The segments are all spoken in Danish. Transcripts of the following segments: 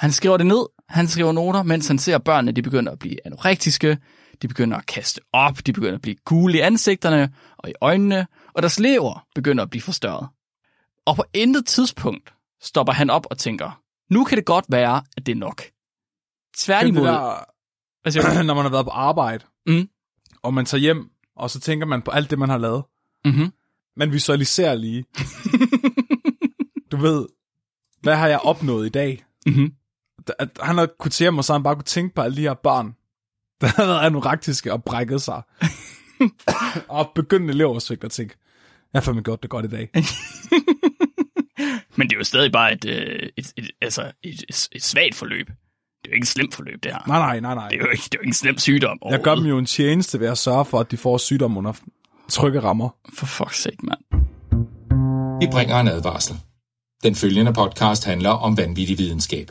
Han skriver det ned, han skriver noter, mens han ser børnene, de begynder at blive anorektiske, de begynder at kaste op, de begynder at blive gule i ansigterne og i øjnene, og deres lever begynder at blive forstørret. Og på intet tidspunkt stopper han op og tænker, nu kan det godt være, at det er nok. Tværtimod... Det der, Hvad siger du? når man har været på arbejde, Mm. og man tager hjem, og så tænker man på alt det, man har lavet. Mm-hmm. Man visualiserer lige. du ved, hvad har jeg opnået i dag? Mm-hmm. At han har kunnet til hjem, og så han bare kunne tænke på alle de her børn, der har været anorektiske og brækket sig. og begyndende leversvigt og tænke, jeg har fandme gjort det godt i dag. Men det er jo stadig bare et, øh, et, et, altså et, et, et svagt forløb. Det er jo ikke et slemt forløb, det her. Nej, nej, nej, nej. Det er jo ikke, det er jo ikke en slem sygdom Jeg gør dem jo en tjeneste ved at sørge for, at de får sygdom under trygge rammer. For fuck's sake, mand. Vi bringer en advarsel. Den følgende podcast handler om vanvittig videnskab.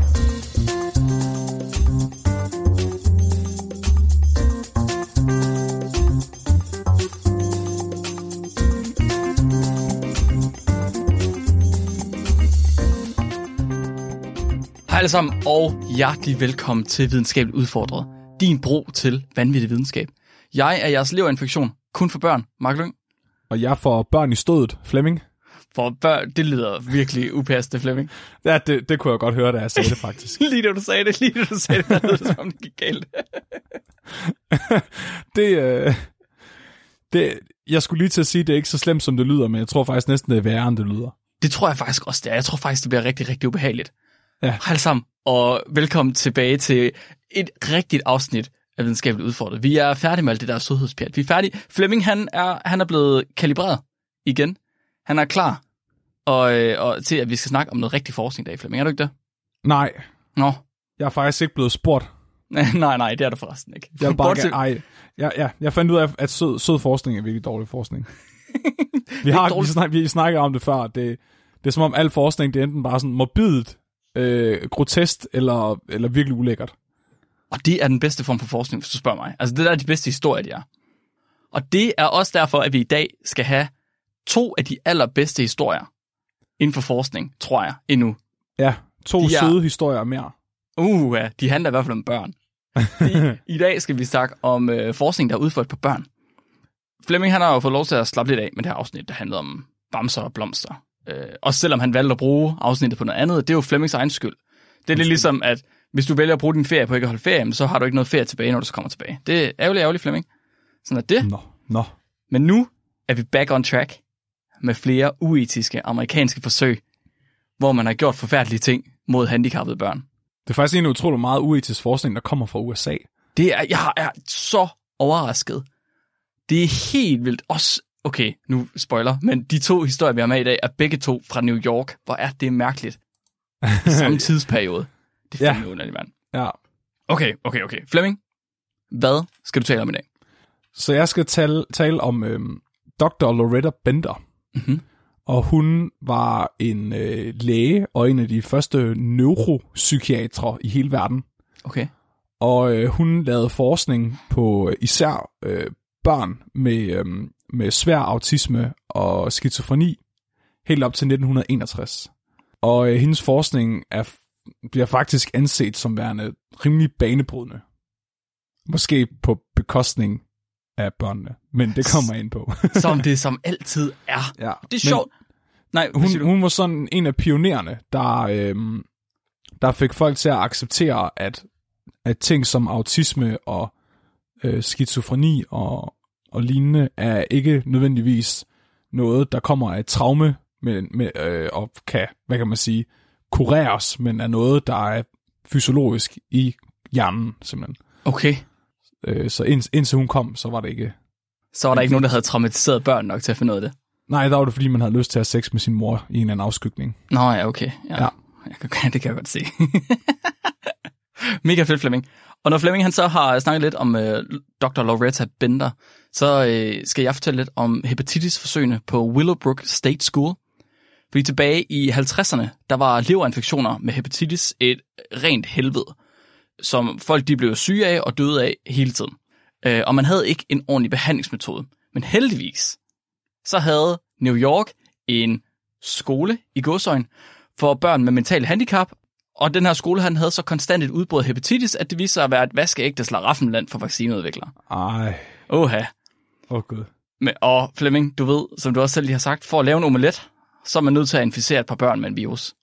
Alle sammen, og hjertelig velkommen til Videnskabeligt Udfordret. Din bro til vanvittig videnskab. Jeg er jeres leverinfektion, kun for børn, Mark Lyng. Og jeg får børn i stødet, Flemming. For børn, det lyder virkelig upassende, Flemming. Ja, det, det kunne jeg godt høre, da jeg sagde det faktisk. Lige da du sagde det, lige da du sagde det, der lød det, som om det gik galt. det, øh, det, jeg skulle lige til at sige, det er ikke så slemt, som det lyder, men jeg tror faktisk næsten, det er værre, end det lyder. Det tror jeg faktisk også, det er. Jeg tror faktisk, det bliver rigtig, rigtig ubehageligt. Ja. Hej sammen, og velkommen tilbage til et rigtigt afsnit af Videnskabeligt Udfordret. Vi er færdige med alt det der sødhedspjat. Vi er færdige. Flemming, han er, han er blevet kalibreret igen. Han er klar og, øh, og til, at vi skal snakke om noget rigtig forskning i dag, Flemming. Er du ikke det? Nej, Nå. jeg er faktisk ikke blevet spurgt. nej, nej, det er du forresten ikke. Jeg, bare, Bortset- ej, ja, ja, jeg fandt ud af, at sød, sød forskning er virkelig dårlig forskning. vi har vi, snak, vi snakker om det før. Det, det er som om al forskning, det er enten bare sådan morbidt, øh, grotesk eller, eller virkelig ulækkert. Og det er den bedste form for forskning, hvis du spørger mig. Altså, det der er de bedste historier, de er. Og det er også derfor, at vi i dag skal have to af de allerbedste historier inden for forskning, tror jeg, endnu. Ja, to De er- søde historier mere. Uh, ja, de handler i hvert fald om børn. I, I dag skal vi snakke om øh, forskning, der er udført på børn. Flemming han har jo fået lov til at slappe lidt af med det her afsnit, der handler om bamser og blomster. Øh, også selvom han valgte at bruge afsnittet på noget andet, det er jo Flemmings egen skyld. Det er lidt ligesom, at hvis du vælger at bruge din ferie på ikke at holde ferie, så har du ikke noget ferie tilbage, når du så kommer tilbage. Det er ærgerligt, ærgerligt, Flemming. Sådan er det. Nå, nå. Men nu er vi back on track med flere uetiske amerikanske forsøg, hvor man har gjort forfærdelige ting mod handicappede børn. Det er faktisk en utrolig meget uetisk forskning, der kommer fra USA. Det er, jeg er så overrasket. Det er helt vildt. Også, okay, nu spoiler, men de to historier, vi har med i dag, er begge to fra New York. Hvor er det mærkeligt. I samme tidsperiode. Det er fandme ja. underligt, mand. Ja. Okay, okay, okay. Flemming, hvad skal du tale om i dag? Så jeg skal tale, tale om øhm, Dr. Loretta Bender. Mhm. Og hun var en øh, læge og en af de første neuropsykiatre i hele verden. Okay. Og øh, hun lavede forskning på øh, især øh, børn med, øh, med svær autisme og skizofreni helt op til 1961. Og øh, hendes forskning er, bliver faktisk anset som værende rimelig banebrydende. Måske på bekostning af børnene, men det kommer jeg ind på. Som det som altid er. ja. Det er sjovt. Nej, hun, hun var sådan en af pionererne, der, øhm, der fik folk til at acceptere, at, at ting som autisme og øh, skizofreni og, og lignende er ikke nødvendigvis noget, der kommer af et traume med, med, øh, og kan, hvad kan man sige, kureres, men er noget, der er fysiologisk i hjernen, simpelthen. Okay. Øh, så ind, indtil hun kom, så var det ikke... Så var der ikke nogen, der havde traumatiseret børn nok til at finde ud af det. Nej, der var det, fordi man havde lyst til at have sex med sin mor i en eller anden afskygning. Nå ja, okay. Ja. Ja. Jeg kan, det kan jeg godt se. Mega fedt, Flemming. Og når Flemming han så har snakket lidt om øh, Dr. Loretta Bender, så øh, skal jeg fortælle lidt om hepatitis-forsøgene på Willowbrook State School. Fordi tilbage i 50'erne, der var leverinfektioner med hepatitis et rent helvede. som folk de blev syge af og døde af hele tiden. Øh, og man havde ikke en ordentlig behandlingsmetode. Men heldigvis, så havde New York en skole i godsøjen for børn med mental handicap, og den her skole han havde så konstant et udbrud af hepatitis, at det viste sig at være et vaskeægte slaraffenland for vaccineudviklere. Ej, Oha. åh oh, gud. Men, og Flemming, du ved, som du også selv lige har sagt, for at lave en omelet, så er man nødt til at inficere et par børn med en virus.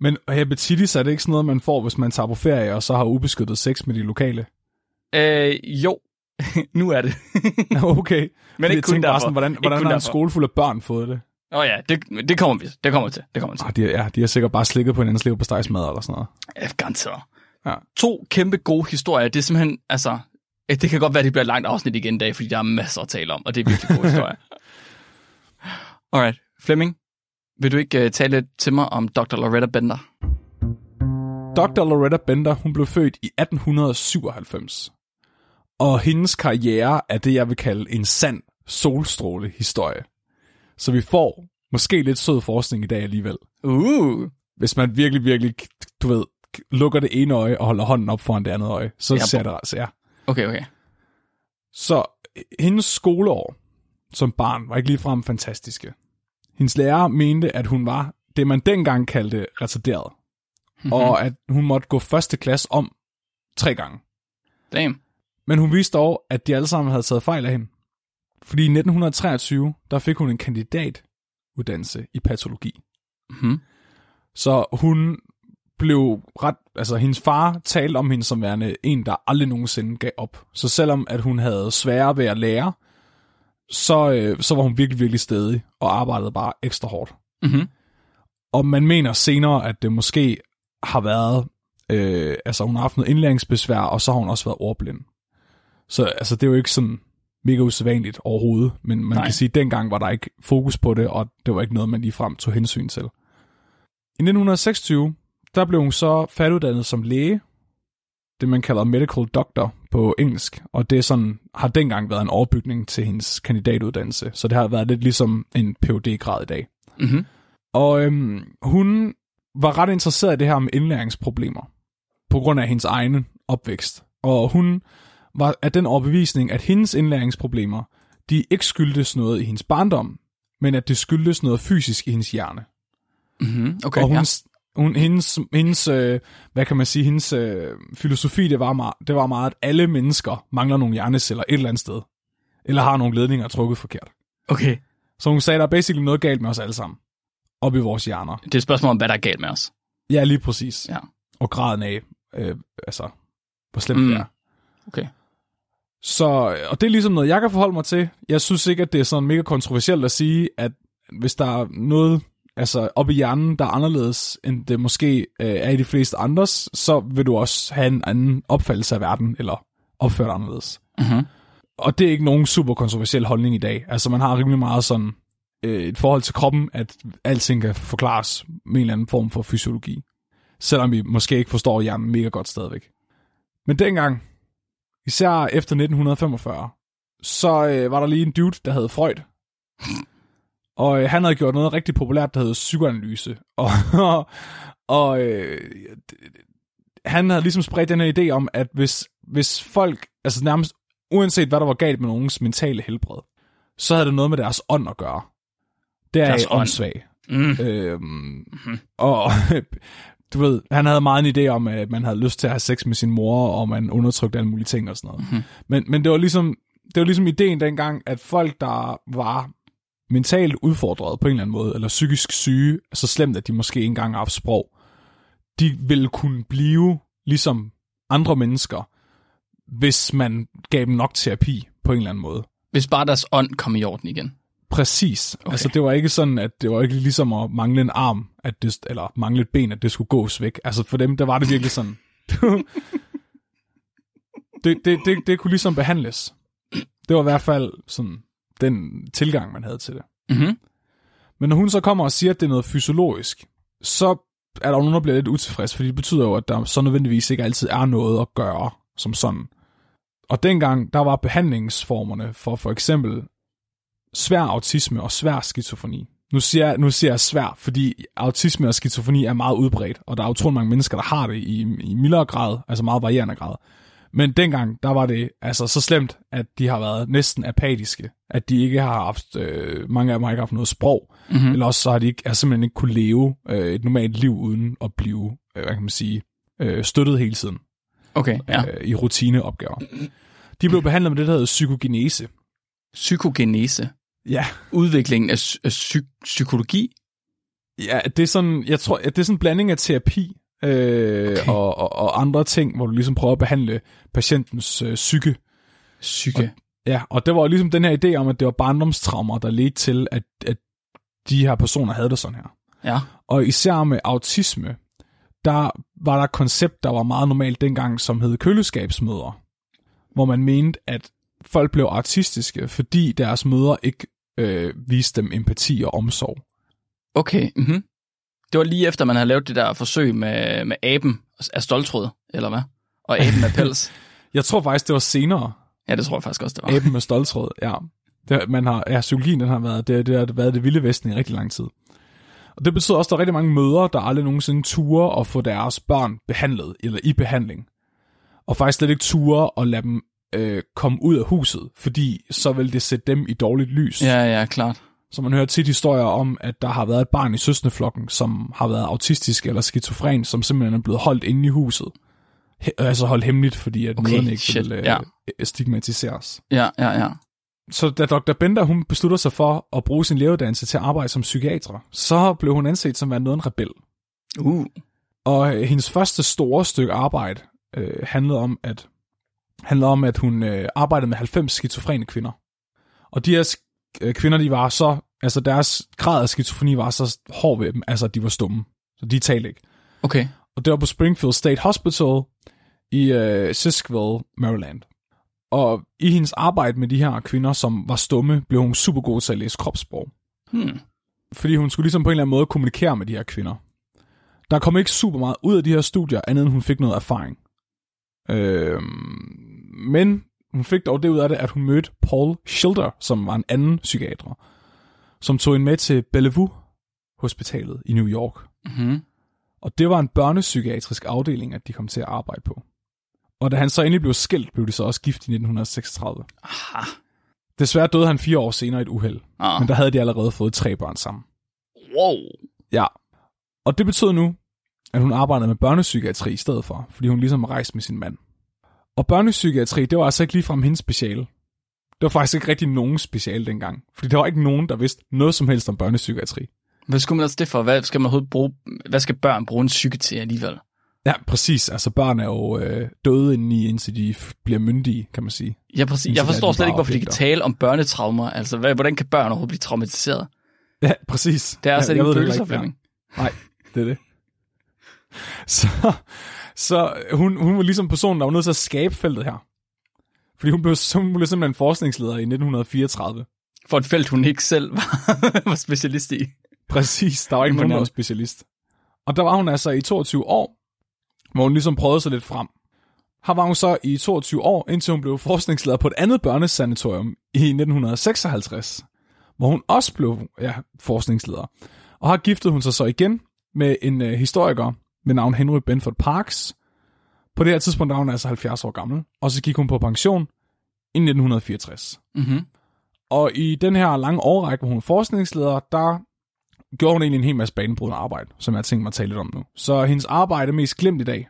Men hepatitis, er det ikke sådan noget, man får, hvis man tager på ferie, og så har ubeskyttet sex med de lokale? Øh, jo, nu er det. okay. Men Fordi ikke kun tænkte bare derfor. sådan, hvordan, hvordan har en derfor. skole fuld af børn fået det? Åh oh ja, det, det kommer vi det kommer vi til. Det kommer vi til. Ah, de, ja, de har sikkert bare slikket på hinandens liv på stegsmad eller sådan noget. Ja, garanteret. Ja. To kæmpe gode historier. Det er simpelthen, altså... Det kan godt være, at det bliver et langt afsnit igen i dag, fordi der er masser at tale om, og det er virkelig gode historier. Alright, Flemming, vil du ikke uh, tale lidt til mig om Dr. Loretta Bender? Dr. Loretta Bender, hun blev født i 1897. Og hendes karriere er det, jeg vil kalde en sand solstråle historie. Så vi får måske lidt sød forskning i dag alligevel. Uh, Hvis man virkelig, virkelig, du ved, lukker det ene øje og holder hånden op foran det andet øje, så Ja, ser det altså, ja. okay, okay. Så hendes skoleår som barn var ikke ligefrem fantastiske. Hendes lærer mente, at hun var det, man dengang kaldte retarderet. Mm-hmm. Og at hun måtte gå første klasse om tre gange. Damn. Men hun vidste dog, at de alle sammen havde taget fejl af hende. Fordi i 1923, der fik hun en kandidatuddannelse i patologi. Mhm. Så hun blev ret, altså hendes far talte om hende som værende en, der aldrig nogensinde gav op. Så selvom at hun havde sværere ved at lære, så, øh, så var hun virkelig, virkelig stedig og arbejdede bare ekstra hårdt. Mhm. Og man mener senere, at det måske har været, øh, altså hun har haft noget indlæringsbesvær, og så har hun også været ordblind. Så altså, det er jo ikke sådan mega usædvanligt overhovedet, men man Nej. Kan sige, at dengang var der ikke fokus på det, og det var ikke noget, man ligefrem tog hensyn til. I 1926, der blev hun så færdiguddannet som læge, det man kalder medical doctor på engelsk, og det er sådan, har dengang været en overbygning til hendes kandidatuddannelse, så det har været lidt ligesom en phd grad i dag. Mhm. Og øhm, hun var ret interesseret i det her med indlæringsproblemer, på grund af hendes egen opvækst. Og hun var af den overbevisning, at hendes indlæringsproblemer, de ikke skyldtes noget i hendes barndom, men at det skyldtes noget fysisk i hendes hjerne. Mhm. Okay, og hun, ja. hun, hendes, hendes øh, hvad kan man sige, hendes øh, filosofi, det var, meget, det var meget, at alle mennesker mangler nogle hjerneceller et eller andet sted. Eller har nogle ledninger trukket forkert. Okay. Så hun sagde, der er basically noget galt med os alle sammen. Op i vores hjerner. Det er et spørgsmål om, hvad der er galt med os. Ja, lige præcis. Ja. Og graden af, øh, altså, hvor slemt mm. det er. Okay. Så, og det er ligesom noget, jeg kan forholde mig til. Jeg synes ikke, at det er sådan mega kontroversielt at sige, at hvis der er noget altså op i hjernen, der er anderledes, end det måske øh, er i de fleste andres, så vil du også have en anden opfattelse af verden, eller opføre dig anderledes. Mhm. Og det er ikke nogen super kontroversiel holdning i dag. Altså man har rimelig meget sådan øh, et forhold til kroppen, at alting kan forklares med en eller anden form for fysiologi. Selvom vi måske ikke forstår hjernen mega godt stadigvæk. Men dengang, især efter 1945, så øh, var der lige en dude, der hed Freud. Og øh, han havde gjort noget rigtig populært, der hed psykoanalyse. Og, og øh, han havde ligesom spredt den her idé om, at hvis, hvis folk, altså nærmest uanset hvad der var galt med nogens mentale helbred, så havde det noget med deres ånd at gøre. Det er Deres ånd. åndssvag. Mm. Øhm, mm-hmm. Og du ved, han havde meget en idé om, at man havde lyst til at have sex med sin mor, og man undertrykte alle mulige ting og sådan noget. Mm-hmm. Men, men det var ligesom det var ligesom ideen dengang, at folk, der var mentalt udfordret på en eller anden måde, eller psykisk syge, så slemt, at de måske ikke engang har sprog, de ville kunne blive ligesom andre mennesker, hvis man gav dem nok terapi på en eller anden måde. Hvis bare deres ånd kom i orden igen. Præcis. Okay. Altså, det var ikke sådan, at det var ikke ligesom at mangle en arm, at det, eller mangle et ben, at det skulle gås væk. Altså, for dem, der var det virkelig sådan... det, det, det, det kunne ligesom behandles. Det var i hvert fald sådan den tilgang, man havde til det. Mhm. Men når hun så kommer og siger, at det er noget fysiologisk, så er der jo nogen, der bliver lidt utilfreds, fordi det betyder jo, at der så nødvendigvis ikke altid er noget at gøre som sådan. Og dengang, der var behandlingsformerne for for eksempel svær autisme og svær skizofreni, Nu siger, jeg, nu siger jeg svær, fordi autisme og skizofreni er meget udbredt, og der er utrolig mange mennesker, der har det i, i mildere grad, altså meget varierende grad. Men dengang, der var det altså så slemt, at de har været næsten apatiske. At de ikke har haft, øh, mange af dem har ikke haft noget sprog, mm-hmm. eller også så har de ikke, altså simpelthen ikke kunne leve øh, et normalt liv uden at blive, øh, hvad kan man sige, øh, støttet hele tiden Okay, ja. øh, i rutineopgaver. De blev behandlet med det, der hedder psykogenese. Psykogenese. Ja, Udviklingen af, af psy- psykologi. ja det er sådan, jeg tror, det er sådan en blanding af terapi øh, Okay. og, og, og andre ting, hvor du ligesom prøver at behandle patientens øh, psyke. Psyke. Ja, og det var ligesom den her idé om, at det var barndomstraumer, der ledte til, at, at de her personer havde det sådan her. Ja. Og især med autisme, der var der et koncept, der var meget normalt dengang, som hed køleskabsmøder. Hvor man mente, at folk blev autistiske, fordi deres mødre ikke øh, viste dem empati og omsorg. Okay. Mm-hmm. Det var lige efter, man havde lavet det der forsøg med, med aben af stoltråd, eller hvad? Og aben af pels. Jeg tror faktisk, det var senere, Ja, det tror jeg faktisk også, det var. aben med stoltråd. Ja, det, man har, ja psykologien den har været det, det har været det vilde vesten i rigtig lang tid. Og det betyder også, at der er rigtig mange mødre, der aldrig nogensinde turer at få deres børn behandlet, eller i behandling. Og faktisk slet ikke turer at lade dem øh, komme ud af huset, fordi så vil det sætte dem i dårligt lys. Ja, ja, klart. Så man hører tit historier om, at der har været et barn i søsneflokken, som har været autistisk eller skizofren, som simpelthen er blevet holdt inde i huset. He- altså holdt hemmeligt, fordi at Okay, ikke shit, vil øh, ja. stigmatiseres. Ja, ja, ja. Så da Dr. Bender hun beslutter sig for at bruge sin lægeuddannelse til at arbejde som psykiater, så blev hun anset som værende noget en rebel. Uh. Og øh, hendes første store stykke arbejde øh, handlede om, at handlede om, at hun øh, arbejdede med 90 skizofrene kvinder. Og de her sk- øh, kvinder, de var så, altså deres grad af skizofreni var så hård ved dem, altså at de var stumme. Så de talte ikke. Okay. Og det var på Springfield State Hospital i øh, Siskville, Maryland. Og i hendes arbejde med de her kvinder, som var stumme, blev hun super god til at læse kropssprog. Hmm. Fordi hun skulle ligesom på en eller anden måde kommunikere med de her kvinder. Der kom ikke super meget ud af de her studier, andet end hun fik noget erfaring. Øhm, men hun fik dog det ud af det, at hun mødte Paul Schilder, som var en anden psykiater, som tog hende med til Bellevue Hospitalet i New York. Mm-hmm. Og det var en børnepsykiatrisk afdeling, at de kom til at arbejde på. Og da han så endelig blev skilt, blev de så også gift i 1936. Aha. Desværre døde han fire år senere i et uheld, Ah. men der havde de allerede fået tre børn sammen. Wow. Ja. Og det betød nu, at hun arbejdede med børnepsykiatri i stedet for, fordi hun ligesom rejste med sin mand. Og børnepsykiatri, det var altså ikke ligefrem hendes speciale. Det var faktisk ikke rigtig nogen speciale dengang, fordi der var ikke nogen, der vidste noget som helst om børnepsykiatri. Hvad skulle man altså det for? Hvad skal man overhovedet bruge? Hvad skal børn bruge en psyke til alligevel? Ja, præcis. Altså børn er jo øh, døde indeni, indtil de bliver myndige, kan man sige. Ja, præcis. Indtil Jeg forstår slet ikke, hvorfor de kan tale om børnetraumer. Altså, hvad, hvordan kan børn overhovedet blive traumatiseret? Ja, præcis. Det er altså ja, ikke en ved det følelse, heller Flemming. Nej, det er det. Så, så hun, hun var ligesom personen, der var nødt til at skabe feltet her. Fordi hun blev, hun blev simpelthen forskningsleder i 1934. For et felt, hun ikke selv var, var specialist i. Præcis, der var ikke nogen, der var specialist. Og der var hun altså i 22 år, hvor hun ligesom prøvede sig lidt frem. Her var hun så i 22 år, indtil hun blev forskningsleder på et andet børnesanatorium i 1956, hvor hun også blev ja, forskningsleder. Og her giftede hun sig så igen med en øh, historiker ved navn Henry Benford Parks. På det her tidspunkt der var hun altså 70 år gammel, og så gik hun på pension i 1964. Mm-hmm. Og i den her lange årrække, hvor hun er forskningsleder, der gjorde hun egentlig en hel masse banebrydende arbejde, som jeg tænkt mig at tale lidt om nu. Så hendes arbejde er mest glemt i dag.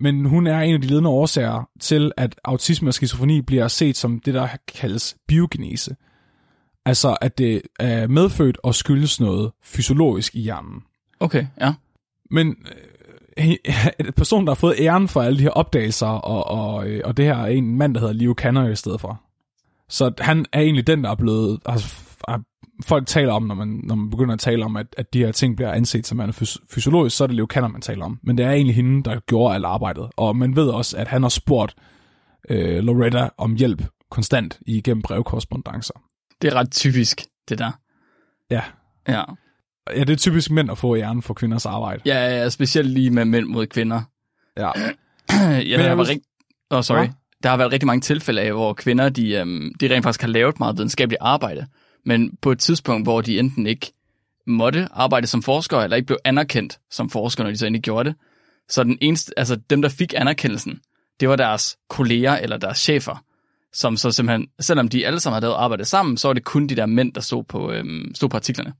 Men hun er en af de ledende årsager til, at autisme og skizofreni bliver set som det, der kaldes biogenese. Altså, at det er medfødt og skyldes noget fysiologisk i hjernen. Okay, ja. Men en person, der har fået æren for alle de her opdagelser, og, og, øh, og det her er en mand, der hedder Leo Kanner i stedet for. Så han er egentlig den, der er blevet... Altså, er- folk taler om, når man, når man begynder at tale om, at, at de her ting bliver anset som er fys- fysiologisk, så er det Leo Kanner, man taler om. Men det er egentlig hende, der gjorde alt arbejdet. Og man ved også, at han har spurgt øh, Loretta om hjælp konstant igennem brevkorrespondencer. Det er ret typisk, det der. Ja. Ja. Ja, det er typisk mænd at få æren for kvinders arbejde. Ja, ja, specielt lige med mænd mod kvinder. Ja. ja, der jeg været rigt... oh, sorry. Hvad? Der har været rigtig mange tilfælde af, hvor kvinder, de, øhm, de rent faktisk har lavet meget videnskabeligt arbejde, men på et tidspunkt, hvor de enten ikke måtte arbejde som forskere, eller ikke blev anerkendt som forskere, når de så endelig gjorde det. Så den eneste, altså dem, der fik anerkendelsen, det var deres kolleger eller deres chefer, som så simpelthen, selvom de alle sammen havde arbejdet sammen, så var det kun de der mænd, der stod på, øhm, stod på artiklerne.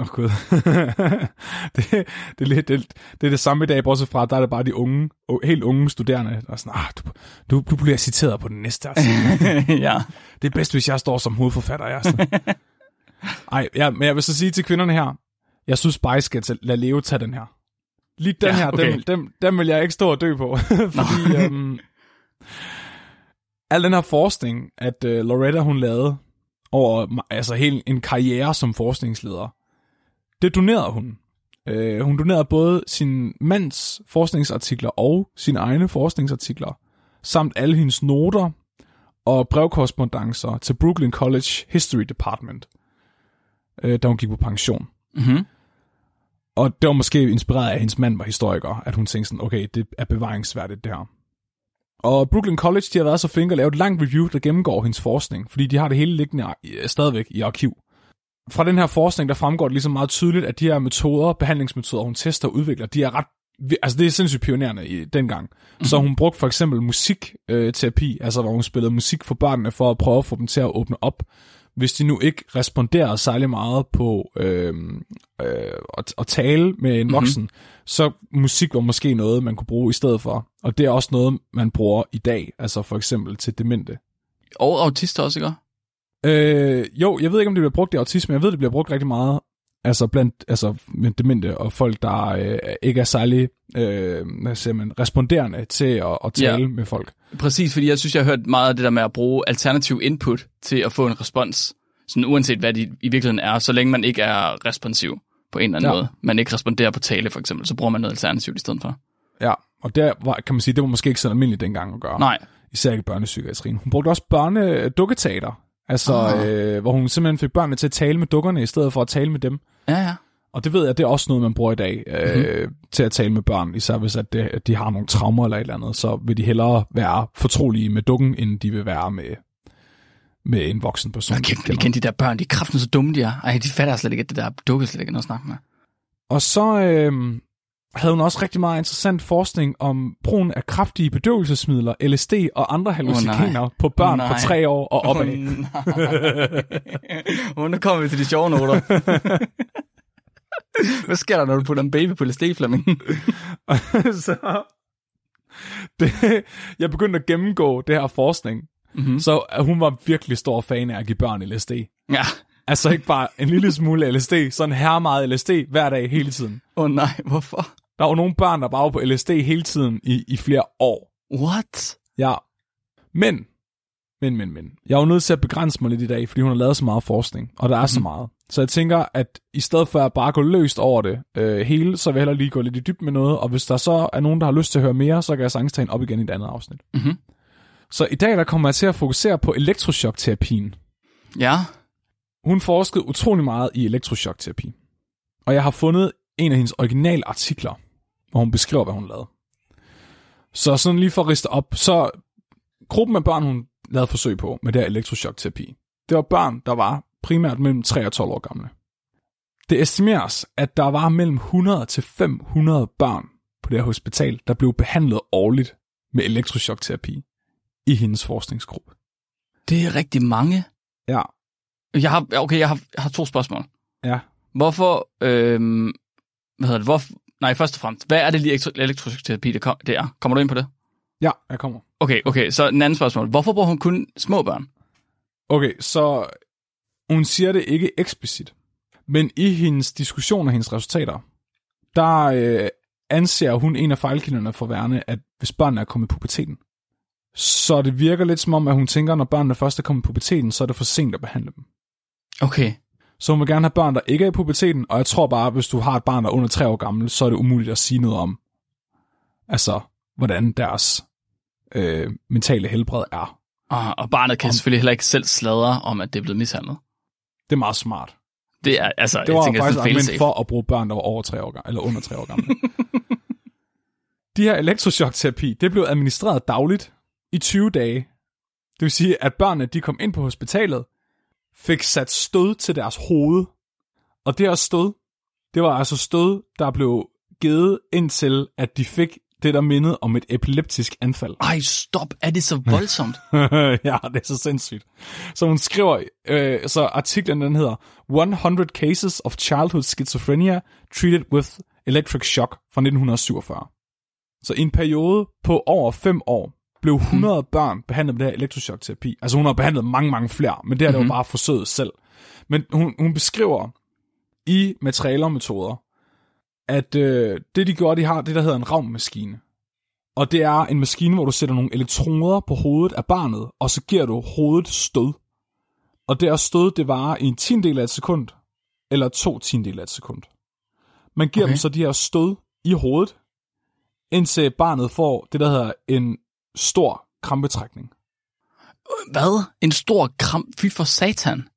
Åh oh, gud. det, det, er lidt, det, det er det samme i dag, bortset fra, at der er det bare de unge, helt unge studerende, der er sådan, ah, du, du, du bliver citeret på den næste artikel. ja. Det er bedst, hvis jeg står som hovedforfatter. Jeg sådan. Ej, ja, men jeg vil så sige til kvinderne her, jeg synes bare, I skal lade Leo tage den her. Lige den ja, her, okay. dem, dem, dem vil jeg ikke stå og dø på. fordi øhm, al den her forskning, at øh, Loretta hun lavede over altså helt en karriere som forskningsleder, det donerede hun. Øh, hun donerede både sin mands forskningsartikler og sine egne forskningsartikler, samt alle hendes noter og brevkorrespondencer til Brooklyn College History Department, øh, da hun gik på pension. Mm-hmm. Og det var måske inspireret af, at hendes mand var historiker, at hun tænkte sådan, okay, det er bevaringsværdigt det her. Og Brooklyn College, de har været så flinke at lave et langt review, der gennemgår hendes forskning, fordi de har det hele liggende stadigvæk i arkiv fra den her forskning, der fremgår det ligesom meget tydeligt, at de her metoder, behandlingsmetoder, hun tester og udvikler, de er ret Altså, det er sindssygt pionerende i dengang. Mm-hmm. Så hun brugte for eksempel musikterapi, øh, altså hvor hun spillede musik for børnene, for at prøve at få dem til at åbne op. Hvis de nu ikke responderede særlig meget på øh, øh, at, at tale med en voksen, mm-hmm. så musik var måske noget, man kunne bruge i stedet for. Og det er også noget, man bruger i dag, altså for eksempel til demente. Og autister også, ikke? Øh, jo, jeg ved ikke, om det bliver brugt i autisme, jeg ved, det bliver brugt rigtig meget, altså blandt altså, demente og folk, der øh, ikke er særlig øh, man, responderende til at, at tale ja. med folk. Præcis, fordi jeg synes, jeg har hørt meget af det der med at bruge alternativ input til at få en respons, sådan uanset hvad de i virkeligheden er, så længe man ikke er responsiv på en eller anden ja. måde. Man ikke responderer på tale for eksempel, så bruger man noget alternativt i stedet for. Ja, og der var, kan man sige, det var måske ikke så almindeligt dengang at gøre. Nej. Især ikke børnepsykiatrien. Hun brugte også børnedukketeater Altså, oh. øh, hvor hun simpelthen fik børnene til at tale med dukkerne, i stedet for at tale med dem. Ja, ja. Og det ved jeg, det er også noget, man bruger i dag, øh, mm-hmm. til at tale med børn, især hvis at, det, de har nogle traumer eller et eller andet, så vil de hellere være fortrolige med dukken, end de vil være med, med en voksen person. Jeg kan igen de der børn, de er kraften så dumme, de er. Ej, de fatter slet ikke, at det der dukke slet ikke noget at snakke med. Og så, øh, havde hun også rigtig meget interessant forskning om brugen af kraftige bedøvelsesmidler, LSD og andre hallucinogener oh, på børn oh, på tre år og opad. Oh, oh, nu kommer vi til de sjove noter. Hvad sker der, når du putter en baby på LSD, Flemming? så det, jeg begyndte at gennemgå det her forskning, mm-hmm. så hun var virkelig stor fan af at give børn LSD. Ja. Altså ikke bare en lille smule LSD, sådan her meget LSD hver dag hele tiden. Åh oh, nej, hvorfor? Der var nogle børn, der bare var på LSD hele tiden i, i flere år. What? Ja. Men, men, men, men. Jeg er jo nødt til at begrænse mig lidt i dag, fordi hun har lavet så meget forskning, og der er mm. så mhm. meget. Så jeg tænker, at i stedet for at bare gå løst over det øh, hele, så vil jeg hellere lige gå lidt i dyb med noget, og hvis der så er nogen, der har lyst til at høre mere, så kan jeg sagtens tage en op igen i et andet afsnit. Mm-hmm. Så i dag der kommer jeg til at fokusere på elektrochokterapien. Ja. Hun forskede utrolig meget i elektrochok-terapi. Og jeg har fundet en af hendes originale artikler, hvor hun beskriver, hvad hun lavede. Så sådan lige for at riste op, så gruppen af børn, hun lavede forsøg på med det her elektrochok-terapi, det var børn, der var primært mellem 3 og 12 år gamle. Det estimeres, at der var mellem 100 til 500 børn på det her hospital, der blev behandlet årligt med elektrochokterapi i hendes forskningsgruppe. Det er rigtig mange. Ja, jeg har, okay, jeg har, jeg har to spørgsmål. Ja. Hvorfor, øhm, hvad hedder det, hvor, nej, først og fremmest, hvad er det lige elektroterapi, det, kom, det er? Kommer du ind på det? Ja, jeg kommer. Okay, okay, så en anden spørgsmål. Hvorfor bruger hun kun små børn? Okay, så hun siger det ikke eksplicit, men i hendes diskussion af hendes resultater, der øh, anser hun en af fejlkilderne for værende, at hvis børnene er kommet i puberteten, så det virker lidt som om, at hun tænker, at når børnene først er kommet i puberteten, så er det for sent at behandle dem. Okay. Så hun vil gerne have børn, der ikke er i puberteten, og jeg tror bare, at hvis du har et barn, der er under tre år gammel, så er det umuligt at sige noget om, altså, hvordan deres øh, mentale helbred er. Ah, og barnet kan om, selvfølgelig heller ikke selv sladre om, at det er blevet mishandlet. Det er meget smart. Det er, altså, det var jeg tænker, faktisk argument for at bruge børn, der var over tre år gamle, eller under tre år gamle. De her elektrochokterapi, det blev administreret dagligt i 20 dage. Det vil sige, at børnene de kom ind på hospitalet, fik sat stød til deres hoved, og det her stød, Det var altså stød, der blev givet indtil, at de fik det, der mindede om et epileptisk anfald. Ej, stop. Er det så voldsomt? ja, det er så sindssygt. Så hun skriver, øh, så artiklen den hedder 100 Cases of Childhood Schizophrenia Treated with Electric Shock fra 1947. Så i en periode på over fem år blev 100 mm. børn behandlet med det her elektrochok-terapi. Altså hun har behandlet mange, mange flere, men det her mm-hmm. det var bare forsøget selv. Men hun, hun beskriver i materialer og metoder, at øh, det de gjorde, de har det, der hedder en ravmaskine. Og det er en maskine, hvor du sætter nogle elektroder på hovedet af barnet, og så giver du hovedet stød. Og det er stød, det varer i en tiendel af et sekund, eller to tiendel af et sekund. Man giver okay. dem så de her stød i hovedet, indtil barnet får det, der hedder en stor krampetrækning. Hvad? En stor kramp? Fy for satan.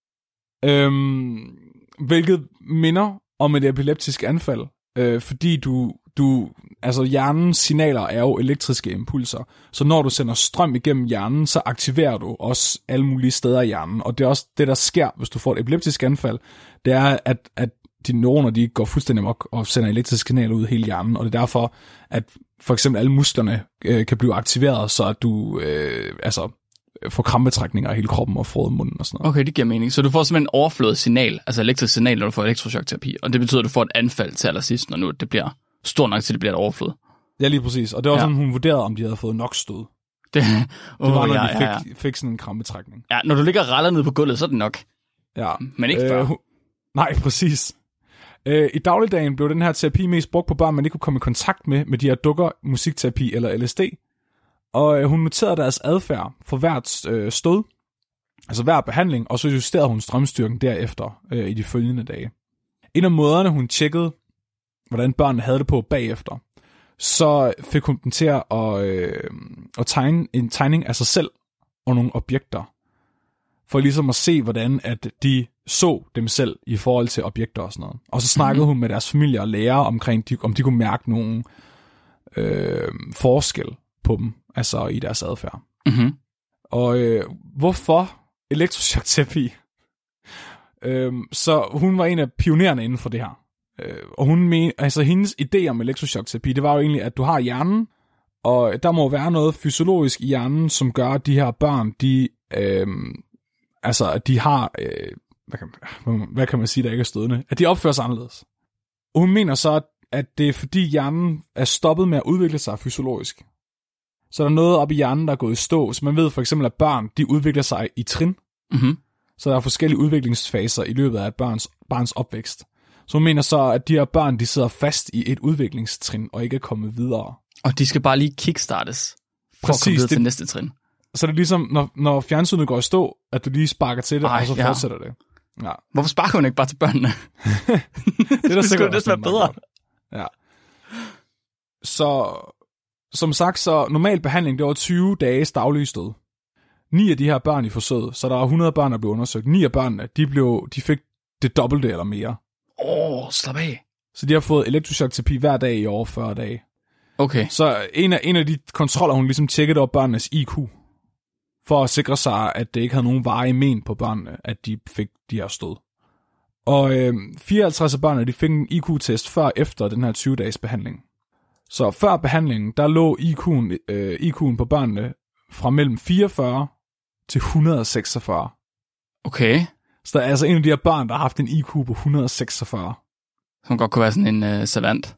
Øhm, hvilket minder om et epileptisk anfald, øh, fordi du, du, altså hjernens signaler er jo elektriske impulser, så når du sender strøm igennem hjernen, så aktiverer du også alle mulige steder i hjernen, og det er også det, der sker, hvis du får et epileptisk anfald, det er, at, at dine neuroner, de går fuldstændig mok og sender elektriske signaler ud i hele hjernen, og det er derfor, at for eksempel alle musklerne øh, kan blive aktiveret, så at du øh, altså, får krampetrækninger af hele kroppen og frode munden og sådan noget. Okay, det giver mening. Så du får simpelthen overflået signal, altså elektrisk signal, når du får elektrochokterapi, og det betyder, at du får et anfald til allersidst, når nu det bliver stort nok til, det bliver et overflod. Ja, lige præcis. Og det var ja. sådan, hun vurderede, om de havde fået nok stød. Det, oh, det var, når ja, de fik, ja, ja. fik sådan en krampetrækning. Ja, når du ligger og raller ned på gulvet, så er det nok. Ja. Men ikke før. Øh, nej, præcis. Øh, I dagligdagen blev den her terapi mest brugt på børn, man ikke kunne komme i kontakt med, med de her dukker, musikterapi eller LSD. Og øh, hun noterede deres adfærd for hvert øh, stød, altså hver behandling, og så justerede hun strømstyrken derefter øh, i de følgende dage. En af måderne, hun tjekkede, hvordan børnene havde det på bagefter, så fik hun dem til at, øh, at tegne en tegning af sig selv og nogle objekter, for ligesom at se, hvordan at de så dem selv i forhold til objekter og sådan noget. Og så snakkede mm-hmm. hun med deres familie og lærer omkring, de, om de kunne mærke nogle øh, forskel på dem, altså i deres adfærd. Mm-hmm. Og øh, hvorfor elektrochok-terapi? Øh, så hun var en af pionererne inden for det her. Øh, og hun men, altså hendes idé om elektrochok-terapi, det var jo egentlig, at du har hjernen, og der må være noget fysiologisk i hjernen, som gør, at de her børn, de, øh, altså, de har, øh, hvad, kan, hvad kan man sige, der ikke er stødende, at de opfører sig anderledes. Og hun mener så, at det er fordi hjernen er stoppet med at udvikle sig fysiologisk. Så der er noget op i hjernen, der er gået i stå. Så man ved for eksempel, at børn de udvikler sig i trin. Mm-hmm. Så der er forskellige udviklingsfaser i løbet af et barns, opvækst. Så hun mener så, at de her børn, de sidder fast i et udviklingstrin, og ikke er kommet videre. Og de skal bare lige kickstartes, for Præcis, at komme videre det, til næste trin. Så det er ligesom, når, når fjernsynet går i stå, at du lige sparker til det, Ej, og så ja. fortsætter det. Ja. Hvorfor sparker hun ikke bare til børnene? det er der sikkert det være bedre. Ja. Så som sagt, så normal behandling, det var 20 dages daglige stød. Ni af de her børn i forsøget, så der er 100 børn, der blev undersøgt. Ni af børnene, de, blev, de fik det dobbelte eller mere. Åh, oh, slap af. Så de har fået elektrochok-terapi hver dag i over 40 dage. Okay. Så en af, en af de kontroller, hun ligesom tjekkede, op børnenes IQ. For at sikre sig, at det ikke havde nogen veje men på børnene, at de fik de her stød. Og øh, 54 af børnene, de fik en IQ-test før og efter den her 20-dages behandling. Så før behandlingen, der lå IQ'en, øh, IQ'en på børnene fra mellem 44 til 146. Okay. Så der er altså en af de her børn, der har haft en IQ på 146. Som godt kunne være sådan en uh, savant.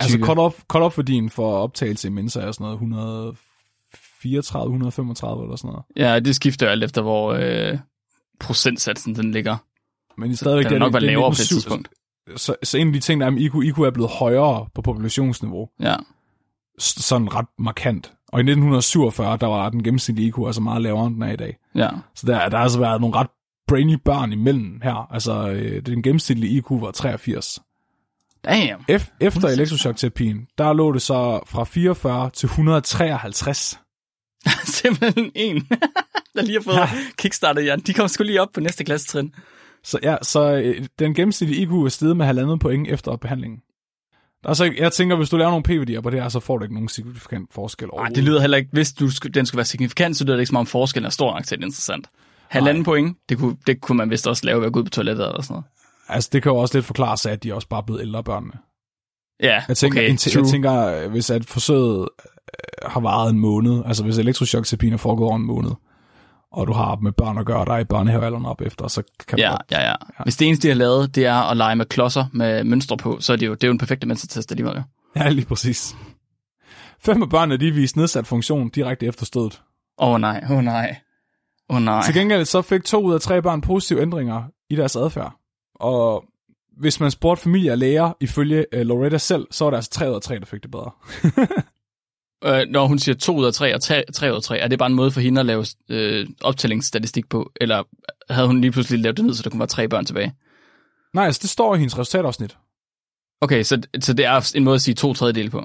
Altså cut-off, cut værdien for optagelse i Mensa er sådan noget 134, 135 eller sådan noget. Ja, det skifter alt efter, hvor øh, procentsatsen den ligger. Men i stadigvæk, den er nok være lavere på et tidspunkt så, så en af de ting, der er med IQ, IQ er blevet højere på populationsniveau. Ja. Sådan ret markant. Og i 1947, der var den gennemsnitlige IQ altså meget lavere, end den er i dag. Ja. Så der, der har altså været nogle ret brainy børn imellem her. Altså, øh, den gennemsnitlige IQ var 83. Damn. Ef- efter elektrochokterapien, der lå det så fra 44 til 153. Simpelthen en, der lige har fået ja. kickstartet, ja. De kom sgu lige op på næste klasse trin. Så ja, så øh, den gennemsnitlige IQ er steget med halvandet point efter behandlingen. Altså, jeg tænker, hvis du laver nogle p-værdier på det her, så får du ikke nogen signifikant forskel Nej, det lyder heller ikke, hvis du, den skulle være signifikant, så lyder det ikke som om forskellen er stor nok til det interessant. Halvanden point, det kunne, det kunne man vist også lave ved at gå ud på toilettet eller sådan noget. altså det kan jo også lidt forklare sig, at de er også bare er blevet ældre børnene. Ja, Jeg tænker, okay, true. jeg tænker hvis at forsøget øh, har varet en måned, altså hvis elektrochokterapien er foregået over en måned, og du har med børn at gøre, der er i børnehavealderen op efter, så kan Ja, godt. ja, ja, ja. Hvis det eneste, de har lavet, det er at lege med klodser med mønstre på, så er det jo, det er jo en perfekte mentaltest alligevel. jo. Ja, lige præcis. Fem af børnene, de viste nedsat funktion direkte efter stødet. Åh oh, nej, åh oh, nej. Åh oh, nej. Til gengæld så fik to ud af tre børn positive ændringer i deres adfærd. Og hvis man spurgte familie og læger, ifølge uh, Loretta selv, så var der altså tre ud af tre, der fik det bedre. Øh, når hun siger 2 ud af 3 og 3, 3 ud af 3, er det bare en måde for hende at lave øh, optællingsstatistik på? Eller havde hun lige pludselig lavet det ned, så der kunne være tre børn tilbage? Nej, altså det står i hendes resultatafsnit. Okay, så, så det er en måde at sige to tredjedele på?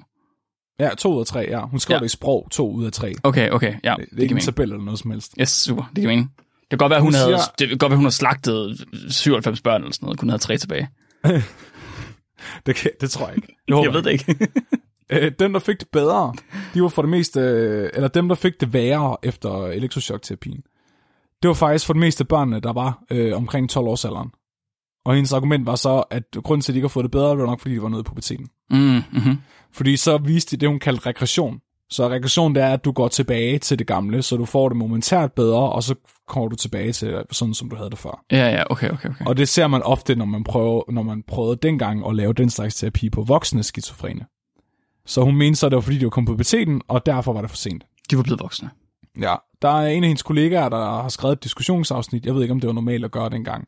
Ja, to ud af tre, ja. Hun skrev Ja. det i sprog, to ud af tre. Det, Okay, okay, ja, det er det, ikke det en kan mening. tabel eller noget som helst. Yes, super, det kan mening. Det kan godt være, hun, Hun havde, siger- det kan godt være, hun har slagtet 97 børn eller sådan noget, kun havde tre tilbage. Det, kan, det tror jeg ikke. Jeg, jeg ved det ikke. Øh, dem, der fik det bedre, de var for det meste, eller dem, der fik det værre efter elektrochokterapien, det var faktisk for det meste børnene, der var øh, omkring 12 års alderen. Og hendes argument var så, at grunden til, at de ikke har fået det bedre, var nok, fordi de var nede i puberteten. mm, mm-hmm. Fordi så viste de det, hun kaldte regression. Så regression, det er, at du går tilbage til det gamle, så du får det momentært bedre, og så kommer du tilbage til sådan, som du havde det før. Ja, ja, okay, okay, okay. Og det ser man ofte, når man, prøver, når man prøvede dengang at lave den slags terapi på voksne skizofrene. Så hun mente så, at det var fordi, de var kommet på puberteten, og derfor var det for sent. De var blevet voksne. Ja, der er en af hendes kollegaer, der har skrevet et diskussionsafsnit. Jeg ved ikke, om det var normalt at gøre dengang.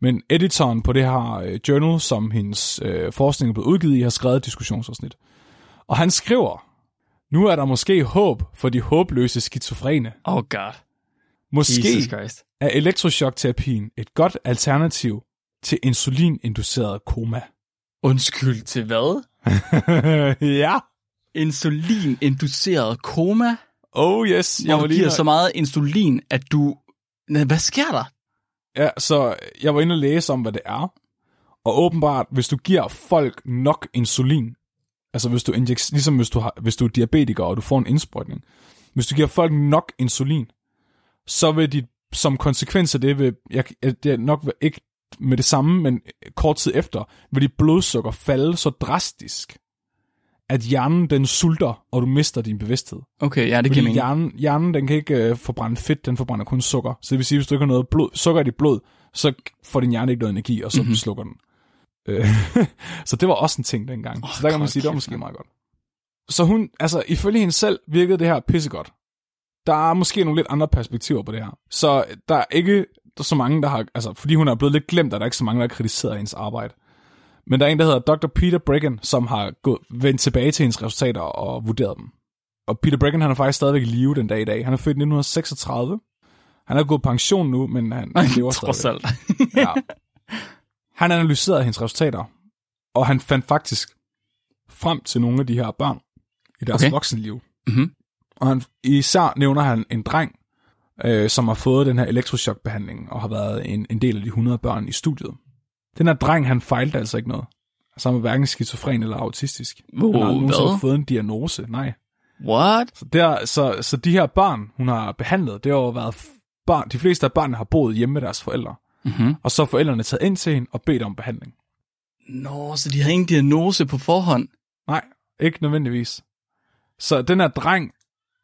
Men editoren på det her øh, journal, som hendes øh, forskning er blevet udgivet i, har skrevet et diskussionsafsnit. Og han skriver, nu er der måske håb for de håbløse skizofrene. Oh god. Måske er elektrochokterapien et godt alternativ til insulininduceret koma. Undskyld til hvad? ja. Insulin-induceret koma, Oh yes. hvor var lige giver så meget insulin, at du... Hvad sker der? Ja, så jeg var inde og læse om, hvad det er. Og åbenbart, hvis du giver folk nok insulin, altså hvis du injek, ligesom hvis du, har, hvis du er diabetiker, og du får en indsprøjtning, hvis du giver folk nok insulin, så vil de som konsekvens af det, vil, jeg, det er nok ikke med det samme, men kort tid efter, vil dit blodsukker falde så drastisk, at hjernen den sulter, og du mister din bevidsthed. Okay, ja, det Fordi giver mening. hjernen, hjernen den kan ikke øh, forbrænde fedt, den forbrænder kun sukker. Så det vil sige, hvis du ikke har noget blod, sukker i dit blod, så får din hjerne ikke noget energi, og så Mhm. mm-hmm. slukker den. Øh, så det var også en ting dengang. Oh, så der kan man sige, det var måske meget godt. Så hun, altså ifølge hende selv, virkede det her pissegodt. Der er måske nogle lidt andre perspektiver på det her. Så der er ikke så mange, der har, altså fordi hun er blevet lidt glemt, er der ikke så mange, der har kritiseret hendes arbejde. Men der er en, der hedder Dr. Peter Bregan, som har gået, vendt tilbage til hendes resultater og vurderet dem. Og Peter Bregan, han er faktisk stadigvæk i live den dag i dag. Han er født i 1936. Han er gået på pension nu, men han, han lever Trods stadigvæk. alt. Ja. Han analyserede hendes resultater, og han fandt faktisk frem til nogle af de her børn i deres Okay. voksenliv. Mhm. Og han, især nævner han en dreng, øh, som har fået den her elektrochokbehandling, og har været en, en del af de 100 børn i studiet. Den her dreng, han fejlte altså ikke noget. Altså han var hverken skizofren eller autistisk. Wow, han har nogensinde fået en diagnose, nej. What? Så, der, så, så de her børn, hun har behandlet, det har jo været børn, de fleste af børnene har boet hjemme med deres forældre. Mm-hmm. Og så er forældrene taget ind til hende og bedt om behandling. Nå, så de har ingen diagnose på forhånd. Nej, ikke nødvendigvis. Så den her dreng,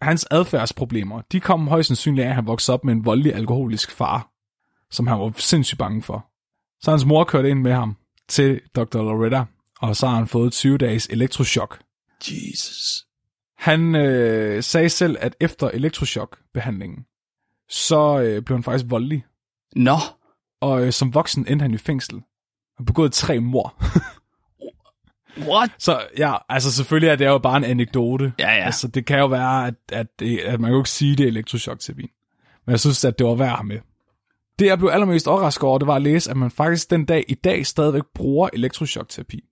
hans adfærdsproblemer, de kom højst sandsynligt af, at han voksede op med en voldelig alkoholisk far, som han var sindssygt bange for. Så hans mor kørte ind med ham til Dr. Loretta, og så har han fået 20 dages elektrochok. Jesus. Han øh, sagde selv, at efter elektrochokbehandlingen, så øh, blev han faktisk voldelig. Nå, Og øh, som voksen endte han i fængsel. Han begået tre mord. what? Så ja, altså selvfølgelig er det jo bare en anekdote. Ja, ja. Altså, det kan jo være, at, at, det, at man kan jo ikke sige, det er elektrochokterapi. Men jeg synes, at det var værd med. Det, jeg blev allermest overrasket over, det var at læse, at man faktisk den dag i dag stadigvæk bruger elektrochokterapi.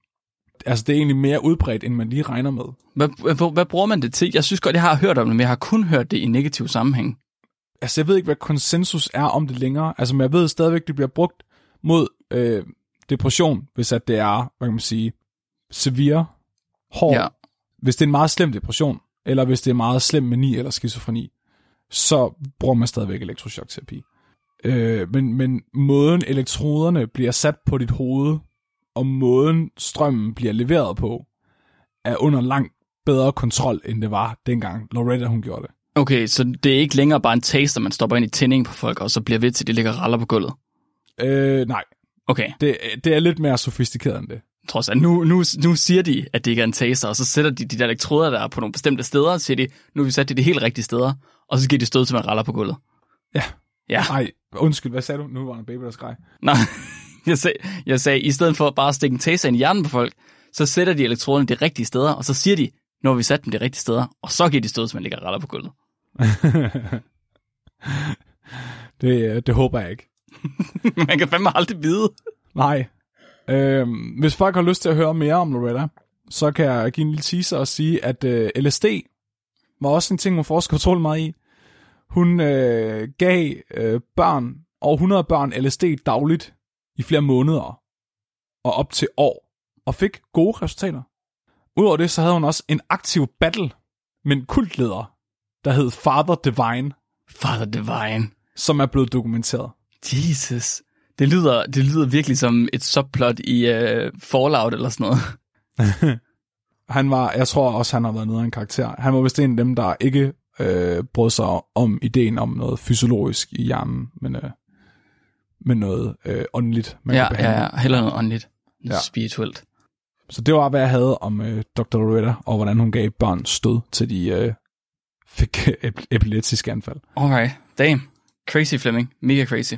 Altså, det er egentlig mere udbredt, end man lige regner med. Hvad, hvad, hvad bruger man det til? Jeg synes godt, jeg har hørt om det, men jeg har kun hørt det i negativ sammenhæng. Altså, jeg ved ikke, hvad konsensus er om det længere. Altså, men jeg ved stadigvæk, det bliver brugt mod øh, depression, hvis at det er, hvad kan man sige, severe, hård. Ja. Hvis det er en meget slem depression, eller hvis det er meget slem mani eller skizofreni, så bruger man stadigvæk elektrochokterapi. øh, men, men måden elektroderne bliver sat på dit hoved, og måden strømmen bliver leveret på, er under langt bedre kontrol, end det var dengang Loretta hun gjorde det. Okay, så det er ikke længere bare en taster, man stopper ind i tændingen på folk, og så bliver ved til, de ligger raller på gulvet. Øh, nej, Okay, det, det er lidt mere sofistikeret end det. trods alt. Nu, nu, nu siger de, at det ikke er en taster, og så sætter de de der elektroder, der er på nogle bestemte steder, og siger de, nu har vi sat det de helt rigtige steder, og så giver de stød til, man raller på gulvet. Ja. Ja, Nej, undskyld, hvad sagde du? Nu var en baby, der skreg. nej. Jeg sagde, jeg sagde, i stedet for bare at stikke en taser ind i hjernen på folk, så sætter de elektroderne de rigtige steder, og så siger de, nu har vi sat dem de rigtige steder, og så giver de stød, til man ligger og raller på gulvet. det, det håber jeg ikke. man kan fandme aldrig vide. Nej. Øhm, hvis folk har lyst til at høre mere om Loretta, så kan jeg give en lille teaser og sige, at øh, LSD var også en ting, hun forsker utrolig meget i. Hun øh, gav øh, børn, over 100 børn LSD dagligt i flere måneder og op til år, og fik gode resultater. Udover det, så havde hun også en aktiv battle med en kultleder, der hed Father Divine, Father Divine. som er blevet dokumenteret. Jesus. Det lyder, det lyder virkelig som et subplot i uh, Fallout eller sådan noget. Han var, jeg tror også, han har været noget af en karakter. Han var vist en af dem, der ikke øh, brød sig om ideen om noget fysiologisk i hjernen, men, øh, men noget øh, åndeligt, man Ja, ja, ja. Heller noget åndeligt. Ja. Spirituelt. Så det var, hvad jeg havde om øh, Dr. Loretta, og hvordan hun gav børn stød, til de øh, fik epileptisk anfald. Alright. Damn. Crazy Fleming. Mega crazy.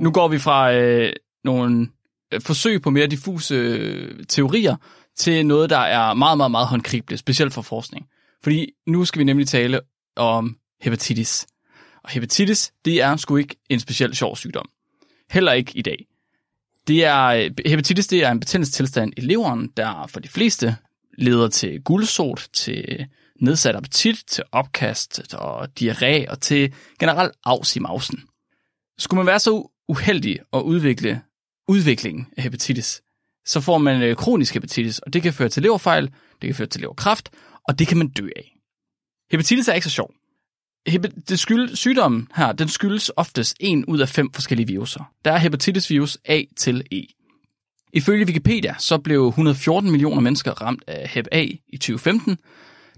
Nu går vi fra øh, nogle øh, forsøg på mere diffuse øh, teorier til noget, der er meget, meget, meget håndgribeligt, specielt for forskning. Fordi nu skal vi nemlig tale om hepatitis. Og hepatitis, det er sgu ikke en specielt sjov sygdom. Heller ikke i dag. Det er, øh, hepatitis det er en betændelsestilstand i leveren, der for de fleste leder til guldsot, til nedsat appetit, til opkast og diarré og til generelt afs i mausen. Skulle man være så uheldig at udvikle udviklingen af hepatitis, så får man øh, kronisk hepatitis, og det kan føre til leverfejl, det kan føre til leverkræft, og det kan man dø af. Hepatitis er ikke så sjov. Det skyld, sygdommen her, den skyldes oftest en ud af fem forskellige viruser. Der er hepatitisvirus A til E. Ifølge Wikipedia, så blev 114 millioner mennesker ramt af Hep A i 2015.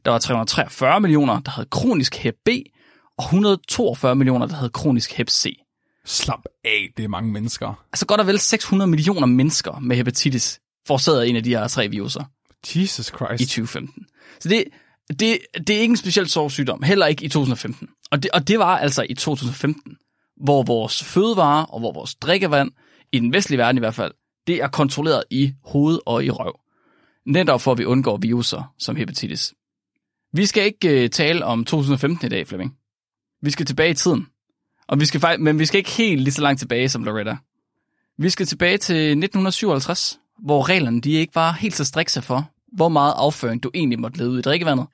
Der var 343 millioner, der havde kronisk Hep B, og 142 millioner, der havde kronisk Hep C. Slap af, det er mange mennesker. Altså godt og vel 600 millioner mennesker med hepatitis forårsaget af en af de her tre viruser Jesus i Christ. 2015. Så det, det, det er ikke en specielt sår sygdom, heller ikke i 2015. Og det, og det var altså i 2015, hvor vores fødevarer og hvor vores drikkevand, i den vestlige verden i hvert fald, det er kontrolleret i hoved og i røv. Netop for at vi undgår viruser som hepatitis. Vi skal ikke uh, tale om 2015 i dag, Flemming. Vi skal tilbage i tiden. Og vi skal faktisk, men vi skal ikke helt lige så langt tilbage som Loretta. Vi skal tilbage til 1957, hvor reglerne de ikke var helt så strikse for, hvor meget afføring du egentlig måtte lede ud i drikkevandet,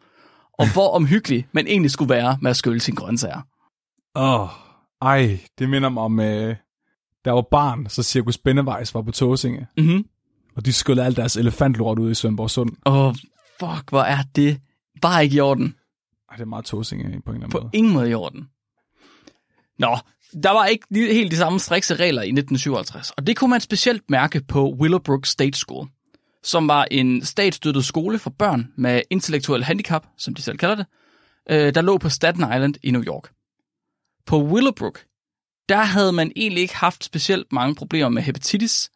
og hvor omhyggelig man egentlig skulle være med at skylle sine grøntsager. Åh, oh, ej, det minder mig om, øh, der var barn, så Cirkus Bennevejs var på Tåsinge, Mhm. og de skyllede alt deres elefantlort ud i Svendborg Sund. Åh, oh, fuck, hvor er det bare ikke i orden. Ej, det er meget Tåsinge på en eller anden På måde. ingen måde i orden. Nå, der var ikke helt de samme strikse regler i 1957, og det kunne man specielt mærke på Willowbrook State School, som var en statsstøttet skole for børn med intellektuel handicap, som de selv kalder det, øh, der lå på Staten Island i New York. På Willowbrook, der havde man egentlig ikke haft specielt mange problemer med hepatitis,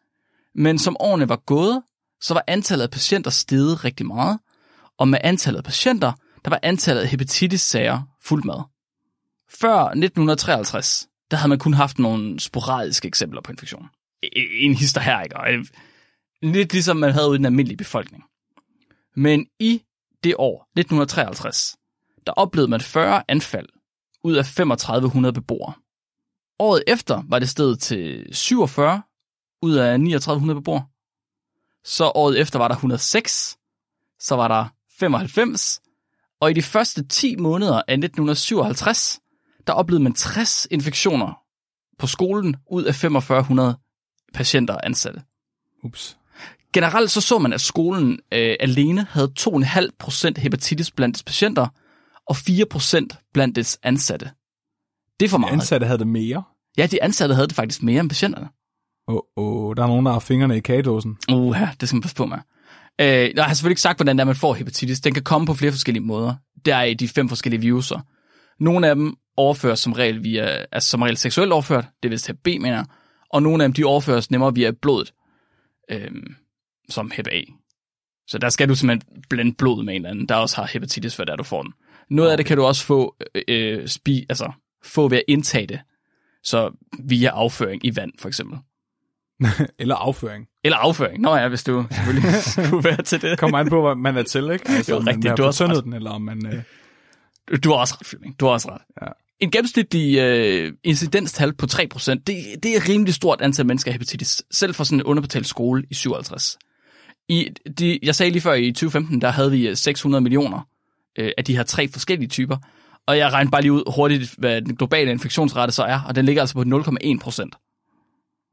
men som årene var gået, så var antallet af patienter steget rigtig meget, og med antallet af patienter, der var antallet af hepatitis-sager fuldt med. Før 1953, der havde man kun haft nogle sporadiske eksempler på infektion. E, e, en hister her, ikke? Øh, lidt ligesom man havde ude i den almindelige befolkning. Men i det år, 1953, der oplevede man 40 anfald ud af 3500 beboere. Året efter var det steget til 47 ud af 3900 beboere. Så året efter var der 106, så var der 95, og i de første 10 måneder af 1957, der oplevede man 60 infektioner på skolen ud af 4500 patienter og ansatte. Ups. Generelt så så man, at skolen øh, alene havde 2,5% hepatitis blandt dets patienter og 4% blandt dets ansatte. Det er for De meget. ansatte havde det mere. Ja, de ansatte havde det faktisk mere end patienterne. Åh, oh, oh, der er nogen, der har fingrene i kagedåsen. Uha, det skal man passe på med. Øh, jeg har selvfølgelig ikke sagt, hvordan det er, man får hepatitis. Den kan komme på flere forskellige måder. Der er de fem forskellige viruser. Nogle af dem overføres som regel via, altså som regel seksuelt overført, det vil sige B, mener. Og nogle af dem, de overføres nemmere via blodet, øh, som hep A. Så der skal du simpelthen blande blod med en eller anden, der også har hepatitis, for der du får den. Noget af det kan du også få, øh, spi, altså, få ved at indtage det. Så via afføring i vand, for eksempel. Eller afføring. Eller afføring. Nå ja, hvis du selvfølgelig skulle være til det. Kommer an på, hvad man er til, ikke? Altså, Jo, rigtigt. man Du har ret. den, eller om man... Øh... Du har også ret, Flemming. Du har også ret. Ja. En gennemsnitlig øh, incidenstal på 3%, det, det er et rimelig stort antal mennesker af hepatitis, selv for sådan en underbetalt skole i 57. I, de, jeg sagde lige før, i 2015, der havde vi øh, 600 millioner øh, af de her tre forskellige typer, og jeg regnede bare lige ud hurtigt, hvad den globale infektionsrate så er, og den ligger altså på 0,1 procent.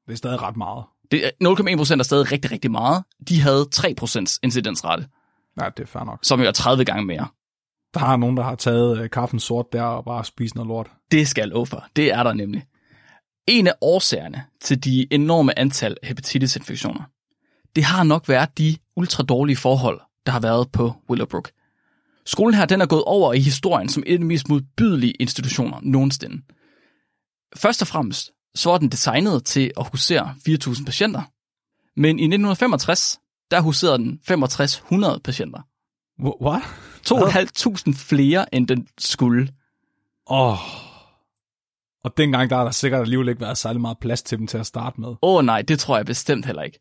Det er stadig ret meget. Det er- 0,1 procent er stadig rigtig, rigtig meget. De havde 3 procents incidensrate, Ja, det er fair nok. som jo er 30 gange mere. Der er nogen, der har taget øh, kaffen sort der og bare spist noget lort. Det skal jeg love for. Det er der nemlig. En af årsagerne til de enorme antal hepatitis-infektioner, det har nok været de ultra dårlige forhold, der har været på Willowbrook. Skolen her, den er gået over i historien som et af de mest modbydelige institutioner nogensinde. Først og fremmest, så var den designet til at husere 4.000 patienter. Men i 1965, der huserede den 6500 patienter. Wh- What? 2.500 flere, end den skulle. Åh. Oh. Og dengang der har der sikkert alligevel ikke været særlig meget plads til dem til at starte med. Åh oh, nej, det tror jeg bestemt heller ikke.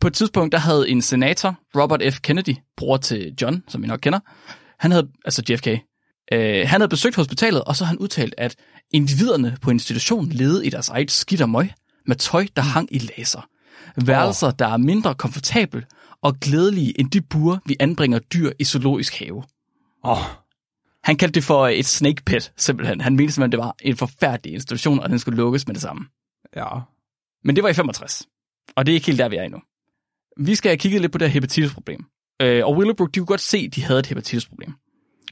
På et tidspunkt, der havde en senator, Robert F. Kennedy, bror til John, som vi nok kender, han havde, altså JFK, øh, han havde besøgt hospitalet, og så han udtalt, at individerne på institutionen levede i deres eget skidt og møg, med tøj, der hang i laser. Værelser, der er mindre komfortabel og glædelige end de bure, vi anbringer dyr i zoologisk have. Oh. Han kaldte det for et snake pit, simpelthen. Han mente simpelthen, det var en forfærdelig institution, og den skulle lukkes med det samme. ja. Men det var i 65. Og det er ikke helt der, vi er endnu. Vi skal have kigget lidt på det her hepatitis-problem. Øh, og Willowbrook, de kunne godt se, at de havde et hepatitis-problem.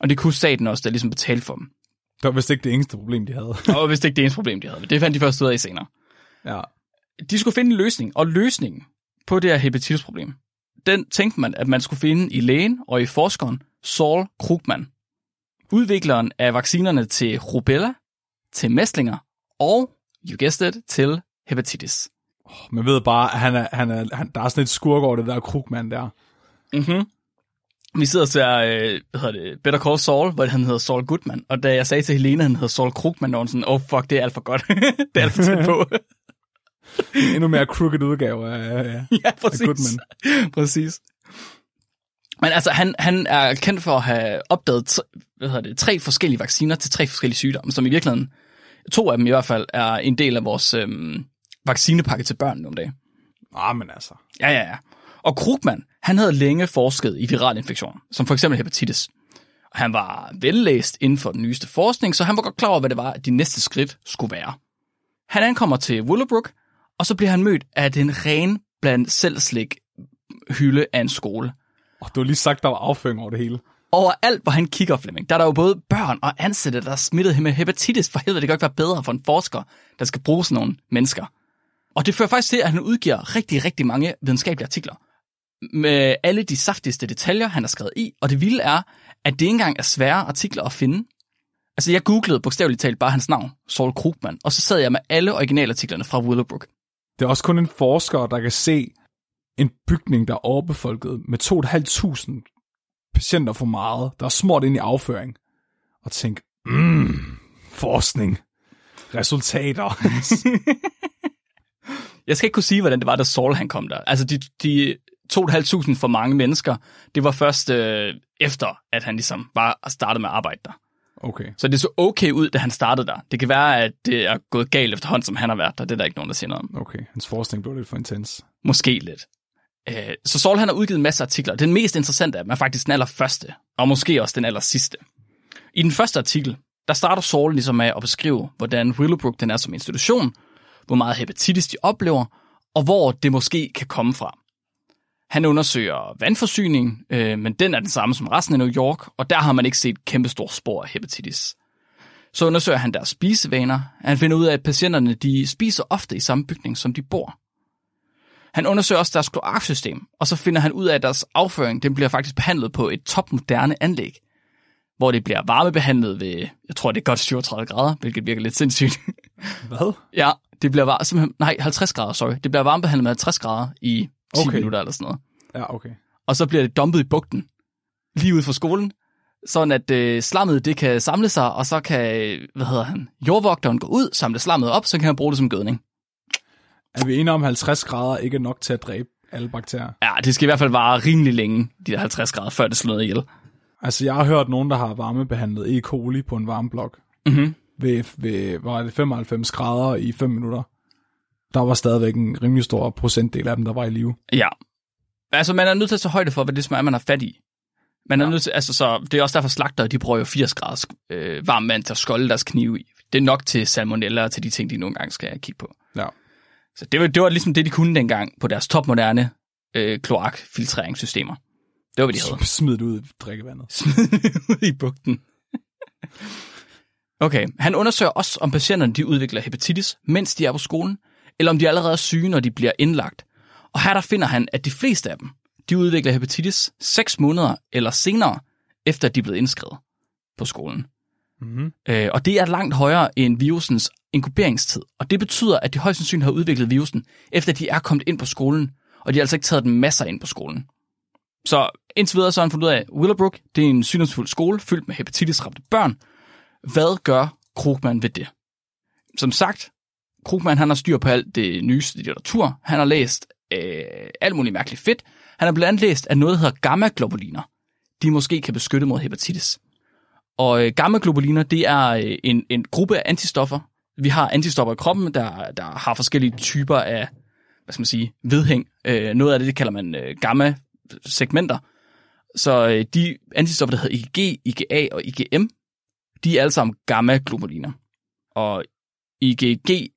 Og det kunne staten også, der ligesom betalte for dem. Det var vist ikke det eneste problem, de havde. Og hvis det ikke det eneste problem, de havde. Det fandt de først ud af senere. ja. De skulle finde en løsning, og løsningen på det her hepatitis-problem, den tænkte man, at man skulle finde i lægen og i forskeren Saul Krugman. Udvikleren af vaccinerne til rubella, til mæslinger og, you guessed it, til hepatitis. Man ved bare, at han er, han er, han, der er sådan et skurk over det der krugmand der. Mm-hmm. Vi sidder og ser, øh, hvad hedder det, Better Call Saul, hvor han hedder Saul Goodman. Og da jeg sagde til Helena, at han hedder Saul Krugman, var hun sådan, oh fuck, det er alt for godt. det er alt for tæt på. Endnu mere crooked udgave af, af, ja, af præcis. Goodman. præcis. Men altså, han, han er kendt for at have opdaget tre, hvad hedder det, tre forskellige vacciner til tre forskellige sygdomme, som i virkeligheden, to af dem i hvert fald, er en del af vores øhm, vaccinepakke til børn nogle dage. Ah, men altså. Ja, ja, ja. Og Krugman, han havde længe forsket i viral infektion, som for eksempel hepatitis. Og han var vellæst inden for den nyeste forskning, så han var godt klar over, hvad det var, at de næste skridt skulle være. Han ankommer til Willowbrook, og så bliver han mødt af den ren blandt selvslik hylde af en skole. Oh, du har lige sagt, der var afføring over det hele. Overalt, hvor han kigger, Flemming, der er der jo både børn og ansatte, der er smittet med hepatitis. For helvede, det kan ikke være bedre for en forsker, der skal bruge sådan nogle mennesker. Og det fører faktisk til, at han udgiver rigtig, rigtig mange videnskabelige artikler. Med alle de saftigste detaljer, han har skrevet i. Og det vilde er, at det ikke engang er svære artikler at finde. Altså, jeg googlede bogstaveligt talt bare hans navn, Saul Krugman, og så sad jeg med alle originalartiklerne fra Willowbrook. Det er også kun en forsker, der kan se en bygning, der er overbefolket med 2.500 patienter for meget, der er smurt ind i afføring, og tænke, mm, forskning, resultater. Jeg skal ikke kunne sige, hvordan det var, da Saul han kom der. Altså, de, de 2.500 for mange mennesker, det var først øh, efter, at han ligesom var startet med at arbejde der. Okay. Så det så okay ud, da han startede der. Det kan være, at det er gået galt efterhånden, som han har været der. Det er der ikke nogen, der siger noget om. Okay, hans forskning blev lidt for intens. Måske lidt. Øh, Så Saul han har udgivet en masse artikler. Den mest interessante af dem er faktisk den allerførste, og måske også den aller sidste. I den første artikel, der starter Saul ligesom med at beskrive, hvordan Willowbrook den er som institution, hvor meget hepatitis de oplever, og hvor det måske kan komme fra. Han undersøger vandforsyning, øh, men den er den samme som resten af New York, og der har man ikke set kæmpe store spor af hepatitis. Så undersøger han deres spisevaner. Han finder ud af, at patienterne de spiser ofte i samme bygning, som de bor. Han undersøger også deres kloaksystem, og så finder han ud af, at deres afføring den bliver faktisk behandlet på et topmoderne anlæg, hvor det bliver varmebehandlet ved, jeg tror det er godt 37 grader, hvilket virker lidt sindssygt. Hvad? ja, det bliver var, simpelthen, nej, 50 grader, sorry. Det bliver varmebehandlet med 50 grader i 10 Okay. minutter eller sådan noget. Ja, okay. Og så bliver det dumpet i bugten, lige ud fra skolen, sådan at øh, slammet det kan samle sig, og så kan, hvad hedder han, jordvogteren gå ud, samle slammet op, så kan han bruge det som gødning. Er vi enige om 50 grader ikke nok til at dræbe alle bakterier? Ja, det skal i hvert fald vare rimelig længe, de der 50 grader, før det slår ihjel. Altså, jeg har hørt nogen, der har varmebehandlet E. coli på en varmeblok Mm-hmm. ved, ved var det 95 grader i 5 minutter. Der var stadigvæk en rimelig stor procentdel af dem, der var i live. Ja. Altså, man er nødt til at tage højde for, hvad det er, man har fat i. Man er Ja. nødt til, altså, så det er også derfor slagter, de bruger jo 80 graders øh, varm vand til at skolde deres knive i. Det er nok til salmonella og til de ting, de nogle gange skal kigge på. Ja. Så det var, det var ligesom det, de kunne dengang på deres topmoderne øh, kloakfiltreringssystemer. Det var, hvad de havde. Smid det ud i drikkevandet. ud i bugten. Okay, han undersøger også, om patienterne de udvikler hepatitis, mens de er på skolen, eller om de allerede er syge, når de bliver indlagt. Og her der finder han, at de fleste af dem, de udvikler hepatitis 6 måneder eller senere, efter de er blevet indskrevet på skolen. Mm-hmm. Øh, og det er langt højere end virusens inkuberingstid. Og det betyder, at de højst sandsynligt har udviklet virusen, efter de er kommet ind på skolen, og de har altså ikke taget den masser ind på skolen. Så indtil videre så har han fundet ud af, Willowbrook det er en sygdomsfuld skole, fyldt med hepatitis-ramte børn. Hvad gør Krugman ved det? Som sagt, Krugman han har styr på alt det nyeste litteratur. Han har læst øh, alt muligt mærkeligt fedt. Han har blandt andet læst, at noget der hedder gamma-globuliner. De måske kan beskytte mod hepatitis. Og øh, gamma-globuliner, det er øh, en, en gruppe af antistoffer. Vi har antistoffer i kroppen, der, der har forskellige typer af, hvad skal man sige, vedhæng. Øh, noget af det, det kalder man øh, gamma-segmenter. Så øh, de antistoffer, der hedder IgG, IgA og IgM, de er alle sammen gamma-globuliner. Og IgG,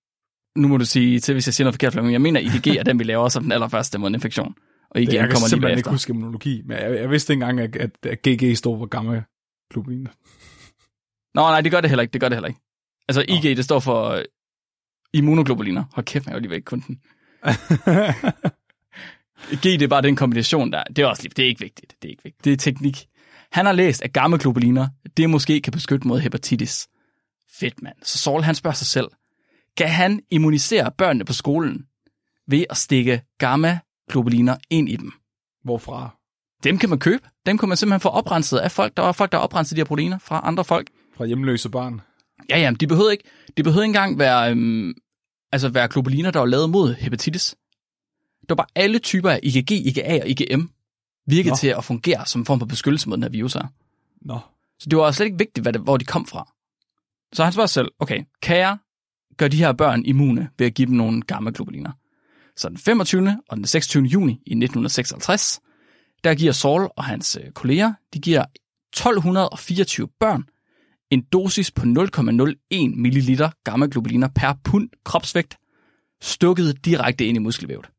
nu må du sige til, hvis jeg siger noget forkert, Flemming, jeg mener, IgG er den, vi laver som den allerførste måneinfektion. Og IgM Det, jeg kan kommer lige simpelthen ikke bagefter. huske immunologi, men jeg, jeg vidste ikke engang, at, at, at GG stod for gamma globulin. Nå, nej, det gør det heller ikke. Det gør det heller ikke. Altså, IG, det står for immunoglobuliner. Hold kæft, jeg var lige væk kun den. G, det er bare den kombination der. Det er også lige, det er ikke vigtigt. Det er ikke vigtigt. Det er teknik. Han har læst, at gamma-globuliner, det måske kan beskytte mod hepatitis. Fedt, mand. Så Saul, han spørger sig selv, kan han immunisere børnene på skolen ved at stikke gamma-globuliner ind i dem? Hvorfra? Dem kan man købe. Dem kan man simpelthen få oprenset af folk. Der var folk, der oprensede de her proteiner fra andre folk. Fra hjemløse barn. Ja, ja, de behøvede ikke, de behøvede ikke engang være, øhm, altså være globuliner, der var lavet mod hepatitis. Det var bare alle typer af IgG, IgA og IgM virkede Nå. til at fungere som en form for beskyttelse mod den her virus her. Nå. Så det var slet ikke vigtigt, hvad det, hvor de kom fra. Så han spørger selv, okay, kan jeg gøre de her børn immune ved at give dem nogle gamma-globuliner? Så den 25. og den 26. juni i 1956, der giver Saul og hans øh, kolleger, de giver 1224 børn en dosis på 0,01 ml gamma-globuliner per pund kropsvægt, stukket direkte ind i muskelvævet.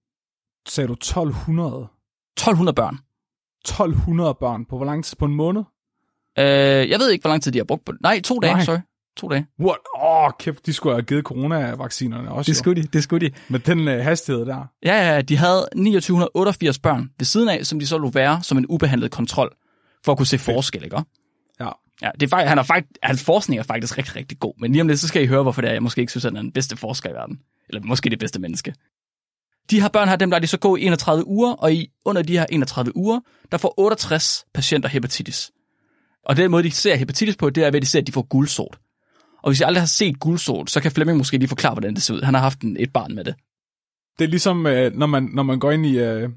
Sagde du 1200? 1200 børn. 1200 børn på hvor lang tid? På en måned? Øh, jeg ved ikke, hvor lang tid de har brugt på det. Nej, to dage, Nej. sorry. To dage. What? Åh, oh, kæft, de skulle have givet coronavaccinerne også. Det jo. skulle de, det skulle de. Med den uh, hastighed der. Ja, ja, de havde 2988 børn ved siden af, som de så lå være som en ubehandlet kontrol, for at kunne se forskel, ikke? Ja. Ja, det er faktisk, han er faktisk, hans forskning er faktisk rigtig, rigtig god. Men lige om lidt, så skal I høre, hvorfor det er, jeg måske ikke synes, at han er den bedste forsker i verden. Eller måske det bedste menneske. De her børn her, dem lader de så gå i 31 uger, og i under de her 31 uger, der får 68 patienter hepatitis. Og den måde, de ser hepatitis på, det er ved, at de ser, at de får guldsot. Og hvis I aldrig har set guldsot, så kan Flemming måske lige forklare, hvordan det ser ud. Han har haft en, et barn med det. Det er ligesom, uh, når, man, når man går ind i, uh,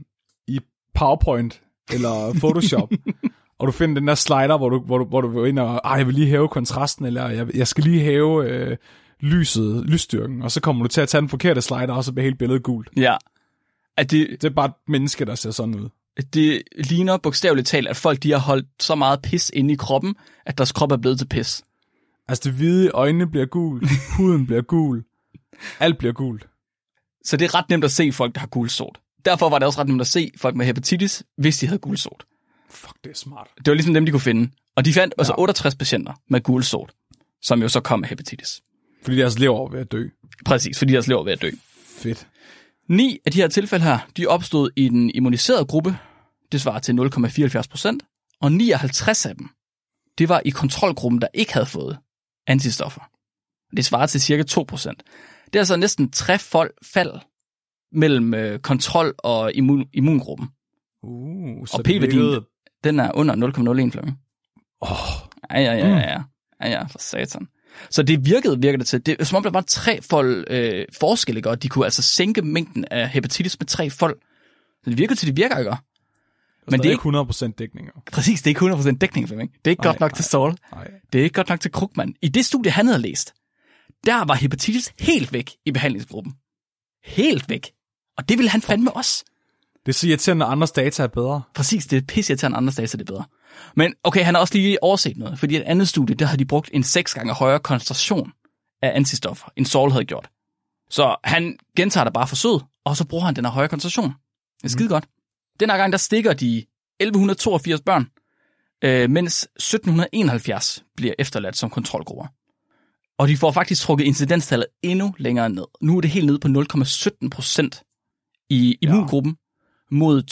i PowerPoint eller Photoshop, og du finder den der slider, hvor du, hvor du, hvor du går ind og, ah, jeg vil lige hæve kontrasten, eller jeg, jeg skal lige hæve uh, lyset, lysstyrken, og så kommer du til at tage den forkerte slider, og så bliver hele billedet gult. Ja. At det, Det er bare et menneske, der ser sådan ud. det ligner bogstaveligt talt, at folk de har holdt så meget pis inde i kroppen, at deres krop er blevet til pis. Altså det hvide øjnene bliver gul, huden bliver gul, alt bliver gult. Så det er ret nemt at se folk, der har gulsot. Derfor var det også ret nemt at se folk med hepatitis, hvis de havde gulsot. Fuck, det er smart. Det var ligesom dem, de kunne finde. Og de fandt også Ja. 68 patienter med gulsot. som jo så kom med hepatitis. Fordi deres lever var ved at dø. Præcis, fordi deres lever var ved at dø. Fedt. Ni af de her tilfælde her, de opstod i den immuniserede gruppe. Det svarer til 0,74 procent. Og 59 af dem, det var i kontrolgruppen, der ikke havde fået antistoffer. Det svarer til cirka 2 procent. Det er altså næsten trefold fald mellem øh, kontrol og immun, immungruppen. Uh, Og p-værdien, virkede- den er under 0,01 Flemming. Åh, Ja, ja, ja, ja, ja. Ja, ja, for satan. Så det virkede, virker det til. Det er som om, der var tre fold øh, forskel, ikke? og de kunne altså sænke mængden af hepatitis med tre fold. Så det virker til, det virker, ikke? Men det er ikke- ikke 100% dækning. Præcis, det er ikke 100% dækning, Flemming. Det er ikke Nej, godt nok nej. til Saul. Nej. Det er ikke godt nok til Krugman. I det studie, han havde læst, der var hepatitis helt væk i behandlingsgruppen. Helt væk. Og det ville han fandme også. Det er så irriterende, at andres data er bedre. Præcis, det er pisse til andre data, det er bedre. Men okay, han har også lige overset noget, fordi i et andet studie, der har de brugt en seks gange højere koncentration af antistoffer, end Saul havde gjort. Så han gentager det bare forsøget, og så bruger han den her højere koncentration. Det er skide godt. Den her gang, der stikker de 1182 børn, øh, mens 1771 bliver efterladt som kontrolgrupper. Og de får faktisk trukket incidenstallet endnu længere ned. Nu er det helt nede på 0,17 procent i immungruppen mod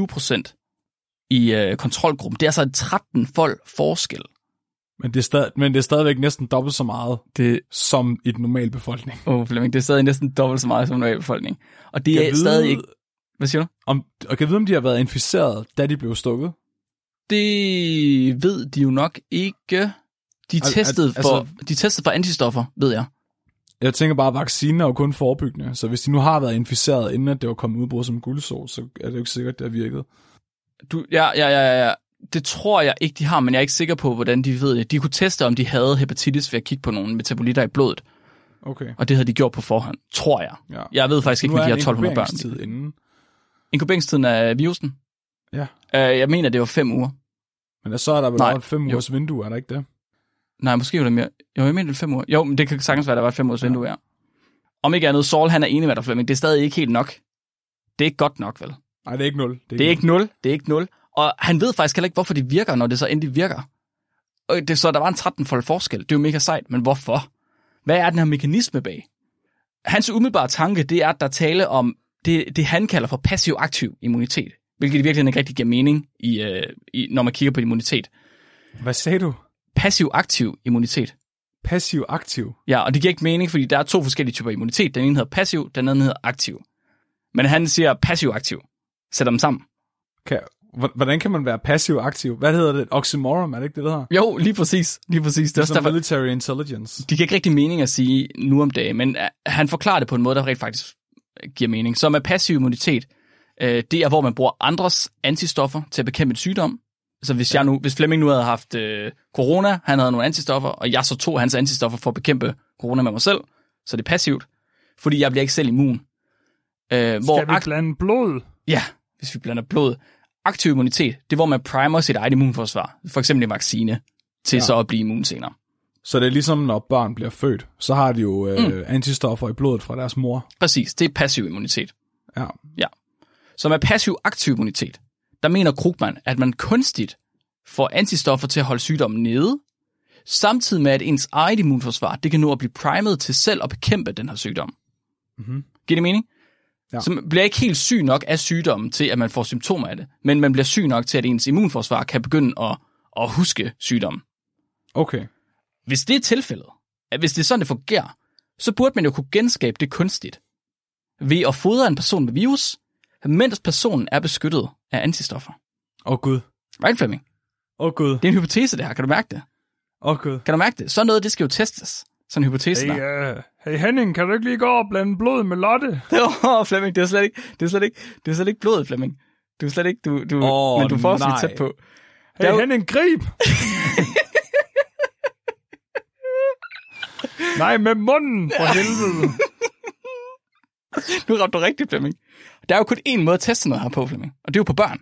2,25 procent i øh, kontrolgruppen. Det er altså en 13-fold forskel. Men det, er stadig, men det er stadigvæk næsten dobbelt så meget Det, som i den normale befolkning. oh, Flemming, det er stadig næsten dobbelt så meget som normal befolkning. Og det Kan er vide, stadig ikke... Hvad siger du? Om, og kan vide, om de har været inficeret, da de blev stukket? Det ved de jo nok ikke. De Al- testede, al- for, altså- de testede for antistoffer, ved jeg. Jeg tænker bare, at vaccinen er jo kun forebyggende, så hvis de nu har været inficeret, inden at det var kommet udbrud som guldsår, så er det jo ikke sikkert, det har virket. Du, ja, ja, ja, ja. Det tror jeg ikke, de har, men jeg er ikke sikker på, hvordan de ved det. De kunne teste, om de havde hepatitis ved at kigge på nogle metabolitter i blodet, Okay. og det havde de gjort på forhånd, tror jeg. Ja. Jeg ved faktisk ikke, er de en 1200 børn. inden. Inkuberingstiden af virusen? Ja. Uh, jeg mener, det var fem uger. Men så er der vel Nej, et fem jo. ugers vindue, er der ikke det? Nej, måske var det mere. Jo, jeg mener, det var fem uger. Jo, men det kan sagtens være, der var et fem ugers vindue, ja. Om ikke andet, Saul, han er enig med dig, Flemming. Det er stadig ikke helt nok. Det er ikke godt nok, vel? Nej, det er ikke nul. Det er ikke nul. Det er ikke nul. Og han ved faktisk heller ikke, hvorfor det virker, når det så endelig virker. Og det, så der var en 13-fold forskel. Det er jo mega sejt, men hvorfor? Hvad er den her mekanisme bag? Hans umiddelbare tanke, det er, at der er tale om det, det han kalder for passiv-aktiv immunitet. Hvilket i virkeligheden ikke rigtig giver mening, i, øh, i, når man kigger på immunitet. Hvad sagde du? Passiv-aktiv immunitet. Passiv-aktiv. Ja, og det giver ikke mening, fordi der er to forskellige typer immunitet. Den ene hedder passiv, den anden hedder aktiv. Men han siger passiv-aktiv. Sætter dem sammen. Kan, h- hvordan kan man være passiv-aktiv? Hvad hedder det? Oxymoron, er det ikke det, der hedder? Jo, lige præcis. Lige præcis. Det er derfor, military intelligence. det giver ikke rigtig mening at sige nu om dagen, men øh, han forklarer det på en måde, der rent faktisk giver mening. Så med passiv immunitet, øh, det er, hvor man bruger andres antistoffer til at bekæmpe en sygdom. Så hvis, jeg nu, hvis Flemming nu havde haft øh, corona, han havde nogle antistoffer, og jeg så tog hans antistoffer for at bekæmpe corona med mig selv, så det er passivt, fordi jeg bliver ikke selv immun. Øh, hvor ak- blande blod? Ja, hvis vi blander blod. Aktiv immunitet, det er, hvor man primer sit eget immunforsvar, for eksempel en vaccine, til ja. så at blive immun senere. Så det er ligesom, når børn bliver født, så har de jo øh, mm. antistoffer i blodet fra deres mor. Præcis, det er passiv immunitet. Ja. Så med passiv-aktiv immunitet, der mener Krugman, at man kunstigt får antistoffer til at holde sygdommen nede, samtidig med, at ens eget immunforsvar, det kan nå at blive primet til selv at bekæmpe den her sygdom. Mhm. Giver det mening? Ja. Så man bliver ikke helt syg nok af sygdommen til, at man får symptomer af det, men man bliver syg nok til, at ens immunforsvar kan begynde at, at huske sygdommen. Okay. Hvis det er tilfældet, at hvis det er sådan, det fungerer, så burde man jo kunne genskabe det kunstigt ved at fodre en person med virus, mens personen er beskyttet af antistoffer. Åh oh, gud. Right, Fleming? Åh oh, gud. Det er en hypotese, det her. Kan du mærke det? Åh oh, gud. Kan du mærke det? Så noget, det skal jo testes. Sådan en hypotese hey, der. uh, hey Henning, kan du ikke lige gå og blande blod med Lotte? Åh, oh, Flemming, det er slet ikke, det er slet ikke, det er slet ikke blodet, Flemming. Du er slet ikke, du, du, Åh, men du får tæt på. Hey Der er jo- Henning, grib! Nej, med munden, for helvede. Nu ramte du rigtigt, Flemming. Der er jo kun én måde at teste noget her på, Flemming. Og det er jo på børn.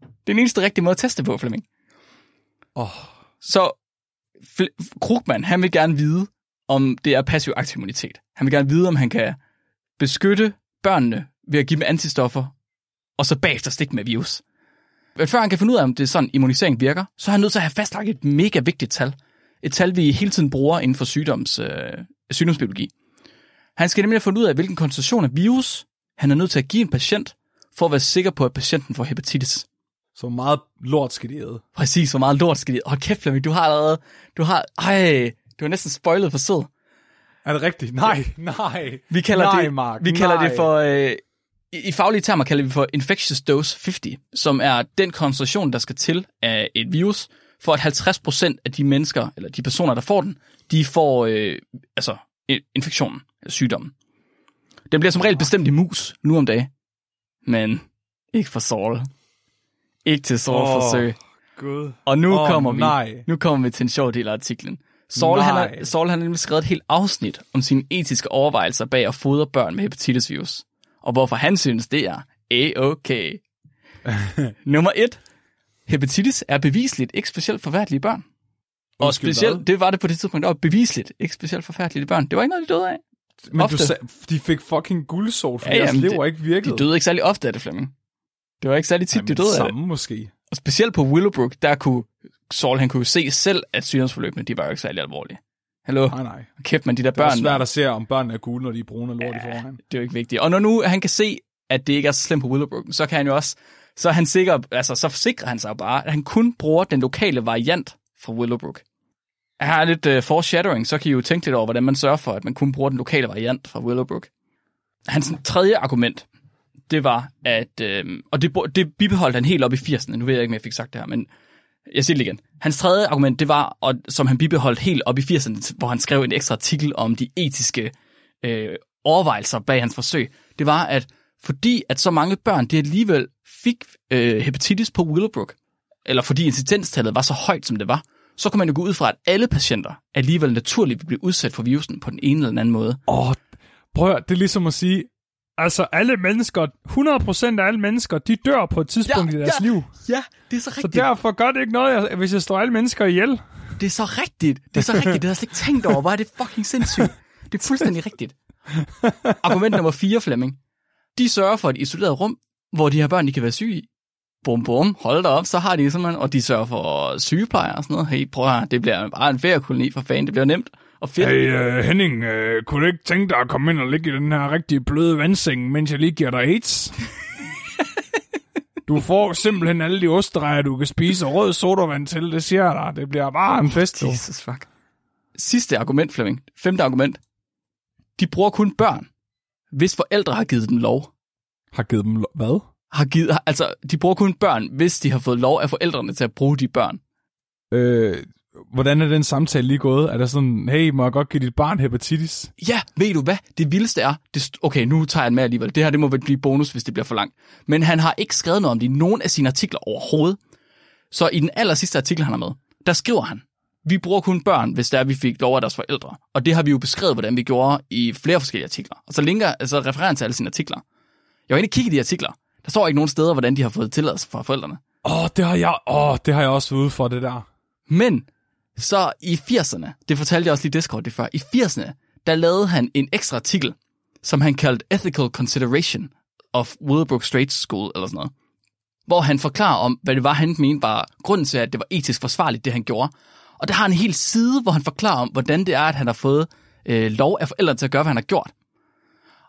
Det er den eneste rigtige måde at teste på, Flemming. Åh, Så Fl- Krugman, han vil gerne vide, om det er passiv aktiv immunitet. Han vil gerne vide, om han kan beskytte børnene ved at give dem antistoffer, og så bagefter stikke med virus. Men før han kan finde ud af, om det er sådan, immunisering virker, så er han nødt til at have fastlagt et mega vigtigt tal. Et tal, vi hele tiden bruger inden for sygdoms, øh, sygdomsbiologi. Han skal nemlig have fundet ud af, hvilken koncentration af virus, han er nødt til at give en patient, for at være sikker på, at patienten får hepatitis. Så meget lort skal de æde. Præcis, hvor meget lort skal de... Hold kæft, Flemming, du har allerede... Du har... Ej, du har næsten spoilet for sød. Er det rigtigt? Nej, nej. Vi kalder nej, det, Mark, vi kalder nej. det for... Øh, i, I faglige termer kalder vi for infectious dose 50, som er den koncentration, der skal til af et virus, for at 50% af de mennesker, eller de personer, der får den, de får øh, altså infektionen, eller sygdommen. Den bliver som regel bestemt i mus nu om dagen, men ikke for Saul. Ikke til Saul Åh, forsøg. Gud. Og nu Åh, kommer vi nej. nu kommer vi til en sjov del af artiklen. Saul, han, har, Saul han har nemlig skrevet et helt afsnit om sine etiske overvejelser bag at fodre børn med hepatitisvirus. Og hvorfor han synes, det er a-okay. Nummer et. Hepatitis er bevisligt ikke specielt forfærdelige børn. Og specielt, det var det på det tidspunkt, var bevisligt ikke specielt forfærdelige børn. Det var ikke noget, de døde af. Men Ofte. du sag, de fik fucking guldsol, for Ja, ja, deres var ikke virket. De døde ikke særlig ofte af det, Flemming. Det var ikke særlig tit, Jamen, de døde af det. samme måske. Og specielt på Willowbrook, der kunne Saul, han kunne se selv, at sygdomsforløbene, de var jo ikke særlig alvorlige. Hallo? Nej, nej. Kæft, man, de der Det er børn, svært at se, om børnene er gule, når de er brune og lort i forvejen. det er jo ikke vigtigt. Og når nu han kan se, at det ikke er så slemt på Willowbrook, så kan han jo også, så han sikker, altså så forsikrer han sig bare, at han kun bruger den lokale variant fra Willowbrook. Her er lidt uh, foreshadowing, så kan I jo tænke lidt over, hvordan man sørger for, at man kun bruger den lokale variant fra Willowbrook. Hans tredje argument, det var, at, øh, og det, det bibeholdt han helt op i 80'erne, nu ved jeg ikke, om jeg fik sagt det her, men jeg siger det igen. Hans tredje argument, det var, og, som han bibeholdt helt op i 80'erne, hvor han skrev en ekstra artikel om de etiske øh, overvejelser bag hans forsøg, det var, at fordi at så mange børn, det alligevel fik øh, hepatitis på Willowbrook, eller fordi incidenstallet var så højt, som det var, så kan man jo gå ud fra, at alle patienter alligevel naturligt vil blive udsat for virusen på den ene eller den anden måde. Åh, prøv at, det er ligesom at sige, altså alle mennesker, 100% af alle mennesker, de dør på et tidspunkt Ja, i deres ja. liv. Ja, det er så Så rigtigt. derfor gør det ikke noget, hvis jeg slår alle mennesker ihjel. Det er så rigtigt. Det er så rigtigt. Det har jeg slet ikke tænkt over. Hvor er det fucking sindssygt. Det er fuldstændig rigtigt. Argument nummer 4, Flemming. De sørger for et isoleret rum, hvor de her børn de kan være syge. Bum, bum, hold da op, så har de simpelthen, og de sørger for sygeplejer og sådan noget. Hey, prøv høre, det bliver bare en feriekoloni for fanden, det bliver nemt og fedt. Hey uh, Henning, uh, kunne du ikke tænke dig at komme ind og ligge i den her rigtig bløde vandseng, mens jeg lige giver dig AIDS? du får simpelthen alle de ostrejer, du kan spise, og rød sodavand til, det siger jeg dig. Det bliver bare en fest, du. Jesus fuck. Sidste argument, Flemming. Femte argument. De bruger kun børn, hvis forældre har givet dem lov. Har givet dem lo- hvad? Har givet, altså, de bruger kun børn, hvis de har fået lov af forældrene til at bruge de børn. Øh, hvordan er den samtale lige gået? Er der sådan, hey, må jeg godt give dit barn hepatitis? Ja, ved du hvad? Det vildeste er, det st- okay, nu tager jeg den med alligevel. Det her, det må vel blive bonus, hvis det bliver for langt. Men han har ikke skrevet noget om det i nogen af sine artikler overhovedet. Så i den aller sidste artikel, han har med, der skriver han, vi bruger kun børn, hvis det er, vi fik lov af deres forældre. Og det har vi jo beskrevet, hvordan vi gjorde i flere forskellige artikler. Og så linker, altså refererer til alle sine artikler. Jeg var inde og kigge i de artikler. Der står ikke nogen steder, hvordan de har fået tilladelse fra forældrene. Åh, oh, det har jeg, åh, oh, det har jeg også ude for, det der. Men så i 80'erne, det fortalte jeg også lige Discord det før, i 80'erne, der lavede han en ekstra artikel, som han kaldte Ethical Consideration of Willowbrook Straits School, eller sådan noget. Hvor han forklarer om, hvad det var, han mente var grunden til, at det var etisk forsvarligt, det han gjorde. Og der har han en hel side, hvor han forklarer om, hvordan det er, at han har fået øh, lov af forældrene til at gøre, hvad han har gjort.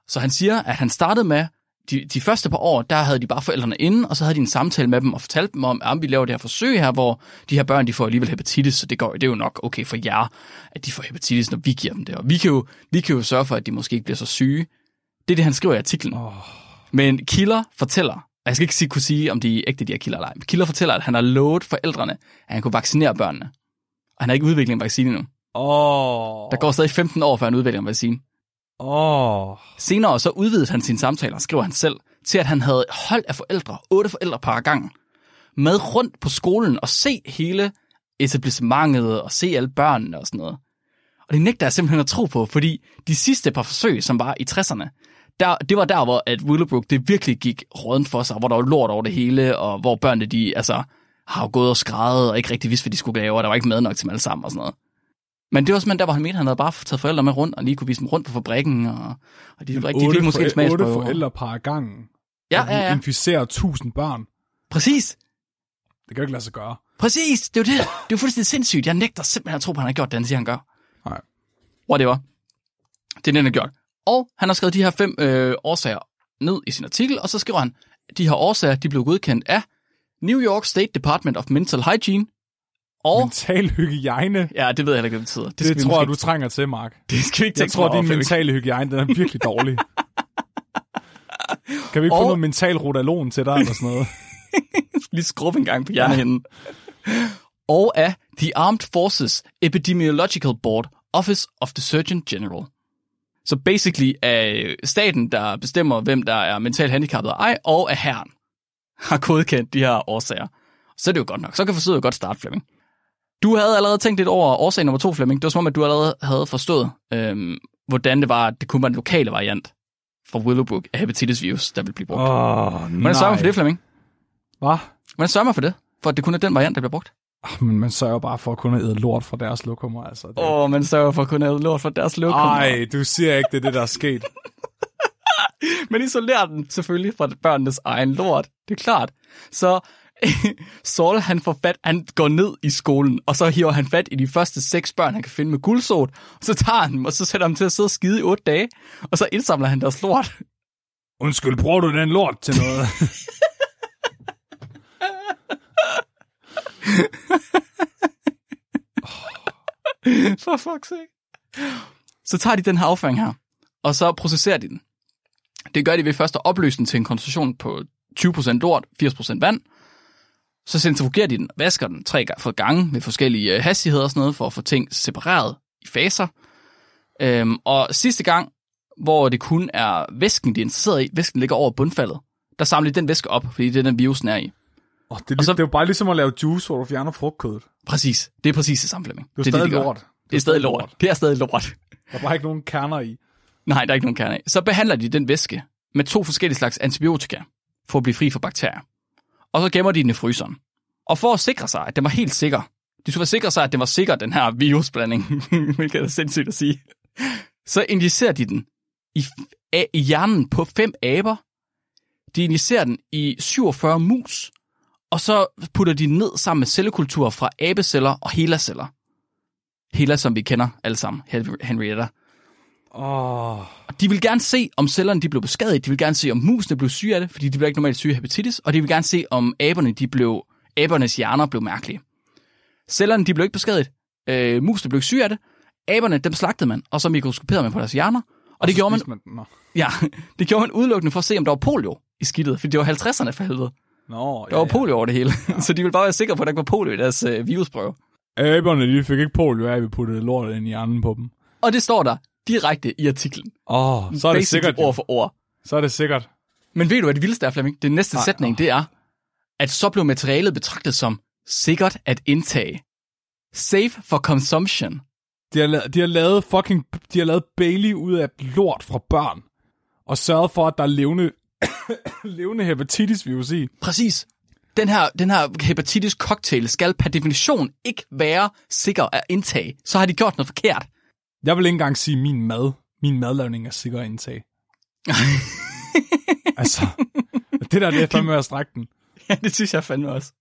Så han siger, at han startede med, de, de første par år, der havde de bare forældrene inde, og så havde de en samtale med dem og fortalte dem om, at vi laver det her forsøg her, hvor de her børn, de får alligevel hepatitis, så det, går, det er jo nok okay for jer, at de får hepatitis, når vi giver dem det. Og vi kan jo, vi kan jo sørge for, at de måske ikke bliver så syge. Det er det, han skriver i artiklen. Oh. Men Killer fortæller, og jeg skal ikke sige, kunne sige, om de er ægte, de her kilder eller ej, men Killer fortæller, at han har lovet forældrene, at han kunne vaccinere børnene. Og han har ikke udviklet en vaccine nu. Åh. Der går stadig 15 år, før han udvikler en vaccine. Åh. Senere så udvidede han sine samtaler, skriver han selv, til at han havde hold af forældre, otte forældre par gang, med rundt på skolen og se hele etablissementet og se alle børnene og sådan noget. Og det nægter jeg simpelthen at tro på, fordi de sidste par forsøg, som var i 60'erne, der, det var der, hvor at Willowbrook det virkelig gik rådent for sig, hvor der var lort over det hele, og hvor børnene de altså, har gået og skrædet og ikke rigtig vidste, hvad de skulle lave, og der var ikke mad nok til dem alle sammen og sådan noget. Men det var simpelthen der, hvor han mente, han havde bare taget forældre med rundt, og lige kunne vise dem rundt på fabrikken, og, og de, de, de fik måske en otte smagsprøve. forældre par gangen. Ja, ja, ja. Inficerer tusind børn. Præcis. Det kan jo ikke lade sig gøre. Præcis, det er jo det. Det er jo fuldstændig sindssygt. Jeg nægter simpelthen at tro på, at han har gjort det, han siger, han gør. Nej. Whatever. Det er det, han har gjort. Og han har skrevet de her fem øh, årsager ned i sin artikel, og så skriver han, de her årsager, de blev godkendt af New York State Department of Mental Hygiene, og... Mental hygiejne. Ja, det ved jeg heller ikke, hvad det betyder. Det, Det, vi tror jeg, du trænger til, Mark. det skal vi ikke Jeg tænke tror, så meget din mentale hygiejne, den er virkelig dårlig. Kan vi ikke få Og- noget mental rotalon til dig, eller sådan noget? Jeg skal lige skrubbe en gang på hjernehinden. og af The Armed Forces Epidemiological Board, Office of the Surgeon General. Så basically er staten, der bestemmer, hvem der er mentalt handicappet og ej, og af herren har godkendt de her årsager. Så er det jo godt nok. Så kan forsøget godt starte, Flemming. Du havde allerede tænkt lidt over årsag nummer to, Flemming. Det var som om, at du allerede havde forstået, øhm, hvordan det var, at det kunne være en lokale variant fra Willowbrook af hepatitis virus, der vil blive brugt. Oh, Hvordan sørger man for det, Flemming? Hvad? Hvordan sørger man for det? For at det kun er den variant, der bliver brugt? Ah, Men man sørger bare for at kunne æde lort fra deres lokummer, altså. Åh, oh, man sørger for at kunne have lort for deres lokummer. Ej, du siger ikke, det er det, der er sket. Men isolerer den selvfølgelig fra børnenes egen lort. Det er klart. Så Saul, han, får fat, han går ned i skolen, og så hiver han fat i de første seks børn, han kan finde med guldsot. Og så tager han dem, og så sætter han dem til at sidde og skide i otte dage. Og så indsamler han deres lort. Undskyld, bruger du den lort til noget? For fuck's sake. Så tager de den her afføring her, og så processerer de den. Det gør de ved først at opløse den til en koncentration på 20% lort, 80% vand. Så centrifugerer de den, vasker den tre gange med forskellige øh, hastigheder og sådan noget, for at få ting separeret i faser. Øhm, og sidste gang, hvor det kun er væsken, de er interesseret i, væsken ligger over bundfaldet, der samler de den væske op, fordi det er den virusen er i. Oh, det, er, Og så- det er jo bare ligesom at lave juice, hvor du fjerner frugtkødet. Præcis. Det er præcis det samme, Flemming. Det er det, stadig de gør. lort. Det er stadig lort. Det er stadig lort. Der er bare ikke nogen kerner i. Nej, der er ikke nogen kerne af. Så behandler de den væske med to forskellige slags antibiotika, for at blive fri for bakterier. Og så gemmer de den i fryseren. Og for at sikre sig, at den var helt sikker, de skulle være sikre sig, at den var sikker, den her virusblanding, hvilket er sindssygt at sige, så injicerer de den i, a, i hjernen på fem aber. De injicerer den i 47 mus, og så putter de den ned sammen med cellekultur fra abeceller og HeLa-celler. HeLa, som vi kender alle sammen, Henrietta. Åh, Og de vil gerne se, om cellerne de blev beskadiget. De vil gerne se, om musene blev syge af det, fordi de bliver ikke normalt syge af hepatitis. Og de vil gerne se, om aberne, de blev, abernes hjerner blev mærkelige. Cellerne de blev ikke beskadiget. Øh, musene blev ikke syge af det. Aberne, dem slagtede man, og så mikroskoperede man på deres hjerner. Og, det, så gjorde man, man ja, det gjorde man udelukkende for at se, om der var polio i skidtet. For det var 50'erne for helvede. Nå, Der var polio over det hele. så de ville bare være sikre på, at der ikke var polio i deres øh, virusprøve. Aberne, de fik ikke polio af, at vi puttede lort ind i hjernen på dem. Og det står der direkte i artiklen. Åh, oh, så er det Basically sikkert. Ord for ord. Så er det sikkert. Men ved du, hvad det vildeste er, Flemming? Den næste Ej, sætning, åh. det er, at så blev materialet betragtet som sikkert at indtage. Safe for consumption. De har, lavet, de har lavet fucking, de har lavet Bailey ud af lort fra børn. Og sørget for, at der er levende, levende hepatitis-virus i. Præcis. Den her, den her hepatitis cocktail skal per definition ikke være sikker at indtage. Så har de gjort noget forkert. Jeg vil ikke engang sige min mad. Min madlavning er sikker at indtage. altså, det der, det er fandme at strække den. Ja, det synes jeg fandme også.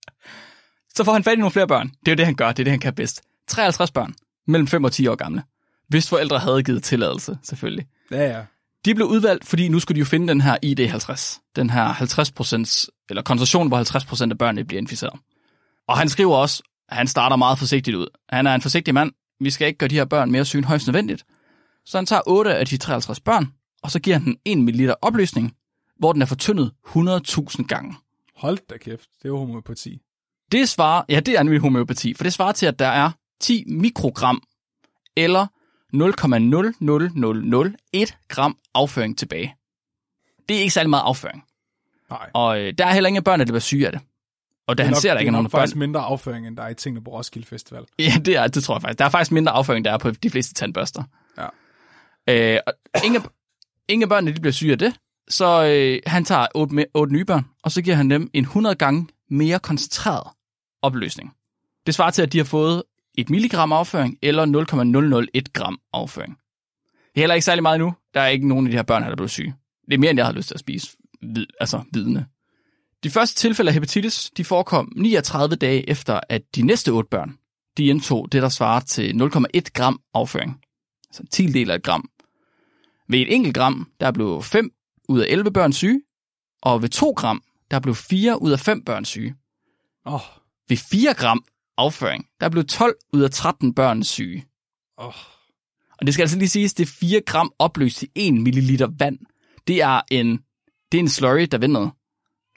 Så får han fat i nogle flere børn. Det er jo det, han gør. Det er det, han kan bedst. 53 børn. Mellem 5 og 10 år gamle. Hvis forældre havde givet tilladelse, selvfølgelig. Ja, ja. De blev udvalgt, fordi nu skulle de jo finde den her ID50. Den her 50% eller koncentration, hvor 50% af børnene bliver inficeret. Og han skriver også, at han starter meget forsigtigt ud. Han er en forsigtig mand. Vi skal ikke gøre de her børn mere syge end højst nødvendigt. Så han tager 8 af de 53 børn, og så giver han den 1 ml opløsning, hvor den er fortyndet 100.000 gange. Hold da kæft, det er jo homøopati. Det svarer, ja, det er nemlig homeopati, for det svarer til, at der er 10 mikrogram eller 0,00001 gram afføring tilbage. Det er ikke særlig meget afføring. Nej. Og øh, der er heller ingen børn, der bliver syge af det. Og da er han nok- ser, der ikke er nogen børn... faktisk mindre afføring, end der er i tingene på Roskilde Festival. Ja, det, er, det tror jeg faktisk. Der er faktisk mindre afføring, der er på de fleste tandbørster. Ja. Øh, og ingen, ingen af børnene de bliver syge af det. Så øh, han tager otte, otte nye børn, og så giver han dem en 100 gange mere koncentreret opløsning. Det svarer til, at de har fået et milligram afføring eller 0,001 gram afføring. Det er heller ikke særlig meget nu. Der er ikke nogen af de her børn, der bliver syge. Det er mere, end jeg har lyst til at spise vid, altså vidne. De første tilfælde af hepatitis, de forekom 39 dage efter, at de næste otte børn, de indtog det, der svarer til 0,1 gram afføring. Altså en 10 del af et gram. Ved et enkelt gram, der blev 5 ud af 11 børn syge, og ved 2 gram, der blev 4 ud af 5 børn syge. Åh, Ved 4 gram afføring, der blev 12 ud af 13 børn syge. åh. Og det skal altså lige siges, det er 4 gram opløst i 1 milliliter vand. Det er en, det er en slurry, der ved noget.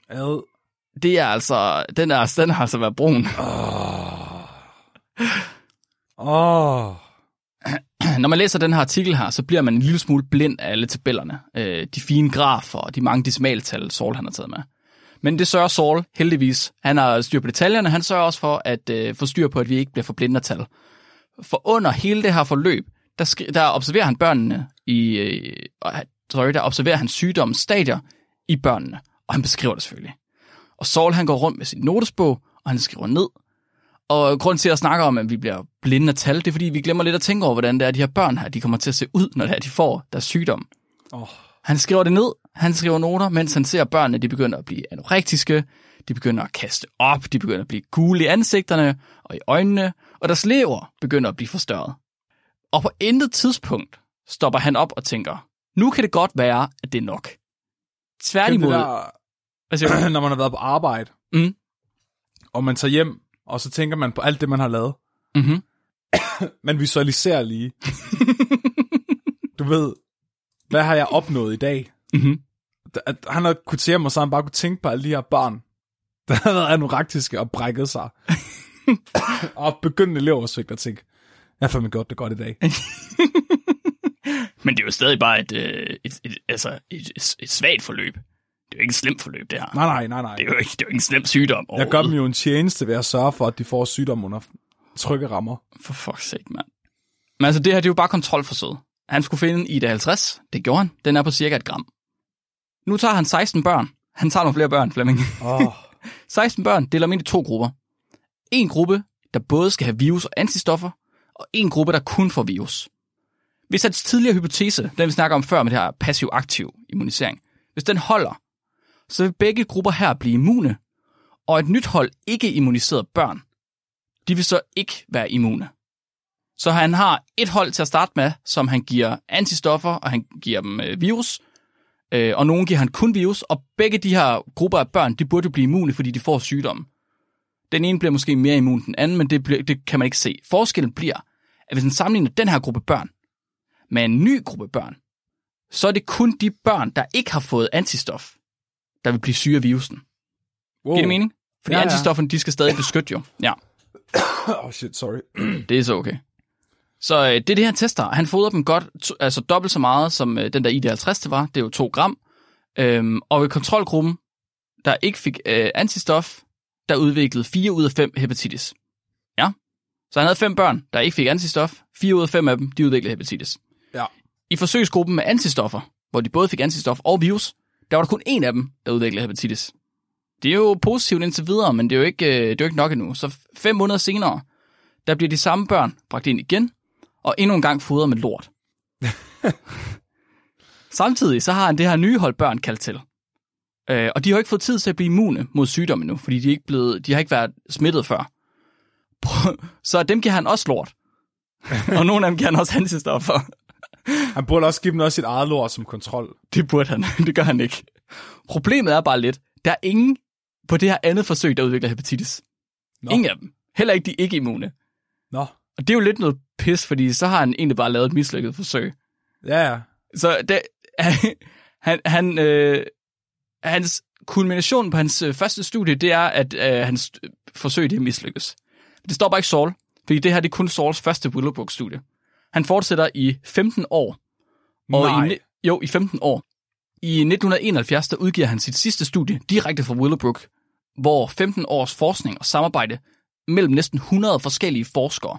Ad. Det er altså, den, er, den har altså været brun. Åh. Åh. Når man læser den her artikel her, så bliver man en lille smule blind af alle tabellerne. Øh, de fine grafer og de mange decimaltal, Saul han har taget med. Men det sørger Saul heldigvis. Han har styr på detaljerne. Han sørger også for at øh, få styr på, at vi ikke bliver for blinde af tal. For under hele det her forløb, der, skri- der observerer han børnene i... Øh, sorry, der observerer han sygdommens stadier i børnene. Og han beskriver det selvfølgelig. Og Saul han går rundt med sin notesbog, og han skriver ned. Og grund til at snakke om, at vi bliver blinde af tal, det er fordi, vi glemmer lidt at tænke over, hvordan det er, de her børn her, de kommer til at se ud, når det er, de får deres sygdom. Åh. Han skriver det ned, han skriver noter, mens han ser at børnene, de begynder at blive anorektiske, de begynder at kaste op, de begynder at blive gule i ansigterne og i øjnene, og deres lever begynder at blive forstørret. Og på intet tidspunkt stopper han op og tænker, nu kan det godt være, at det er nok. Tværtimod, det der, hvad siger du? når man har været på arbejde, Mm. og man tager hjem, og så tænker man på alt det, man har lavet. Mm-hmm. Man visualiserer lige. du ved, hvad har jeg opnået i dag? Mm-hmm. At han har kunnet hjem, og så han bare kunne tænke på alle de her børn, der har været anorektiske og brækket sig. og begyndende leversvigt og tænke, jeg har fandme gjort det godt i dag. Men det er jo stadig bare et, øh, et, et, altså et, et, et svagt forløb. Det er jo ikke et slemt forløb, det her. Nej, nej, nej, nej. Det er jo ikke, det er jo ikke en slem sygdom Jeg gør dem jo en tjeneste ved at sørge for, at de får sygdom under trygge rammer. For fuck's sake, mand. Men altså, det her det er jo bare kontrolforsøg. Han skulle finde Ida 50. Det gjorde han. Den er på cirka et gram. Nu tager han 16 børn. Han tager nogle flere børn, Flemming. Oh. 16 børn deler dem ind i to grupper. En gruppe, der både skal have virus og antistoffer, og en gruppe, der kun får virus. Hvis hans tidligere hypotese, den vi snakker om før med det her passiv-aktiv immunisering, hvis den holder, så vil begge grupper her blive immune, og et nyt hold ikke immuniserede børn, de vil så ikke være immune. Så han har et hold til at starte med, som han giver antistoffer, og han giver dem øh, virus, øh, og nogen giver han kun virus, og begge de her grupper af børn, de burde jo blive immune, fordi de får sygdom. Den ene bliver måske mere immun end den anden, men det, bliver, det kan man ikke se. Forskellen bliver, at hvis man sammenligner den her gruppe børn med en ny gruppe børn, så er det kun de børn, der ikke har fået antistof, der vil blive syge af virusen. Wow. Giver det mening? Fordi Ja, ja, antistofferne, de skal stadig beskytte jo. Ja, Oh shit, sorry. det er så okay. Så øh, det er det, han tester. Han fodrer dem godt, to, altså dobbelt så meget, som øh, den der ID50 det var. Det er jo 2 gram. Øhm, og ved kontrolgruppen, der ikke fik øh, antistof, der udviklede 4 ud af 5 hepatitis. Ja. Så han havde fem børn, der ikke fik antistof. 4 ud af 5 af dem, de udviklede hepatitis. Ja. I forsøgsgruppen med antistoffer, hvor de både fik antistof og virus, der var der kun en af dem, der udviklede hepatitis. Det er jo positivt indtil videre, men det er jo ikke, øh, det er jo ikke nok endnu. Så fem måneder senere, der bliver de samme børn bragt ind igen, og endnu en gang fodret med lort. Samtidig så har han det her nye hold børn kaldt til. Øh, og de har ikke fået tid til at blive immune mod sygdommen nu, fordi de, er ikke blevet, de har ikke været smittet før. Så dem giver han også lort. og nogle af dem giver han også antistoffer. Han burde også give dem også sit eget lort som kontrol. Det burde han. Det gør han ikke. Problemet er bare lidt, der er ingen på det her andet forsøg, der udvikler hepatitis. Nå. Ingen af dem. Heller ikke de ikke immune. Nå. Og det er jo lidt noget pis, fordi så har han egentlig bare lavet et mislykket forsøg. Ja, ja. Så det, han, han, øh, hans kulmination på hans øh, første studie, det er, at øh, hans forsøg det mislykkes. Det står bare ikke Saul, fordi det her det er kun Sauls første Willowbrook-studie. Han fortsætter i 15 år. Og Nej. I, jo, i 15 år. I 1971, der udgiver han sit sidste studie direkte fra Willowbrook, hvor 15 års forskning og samarbejde mellem næsten 100 forskellige forskere,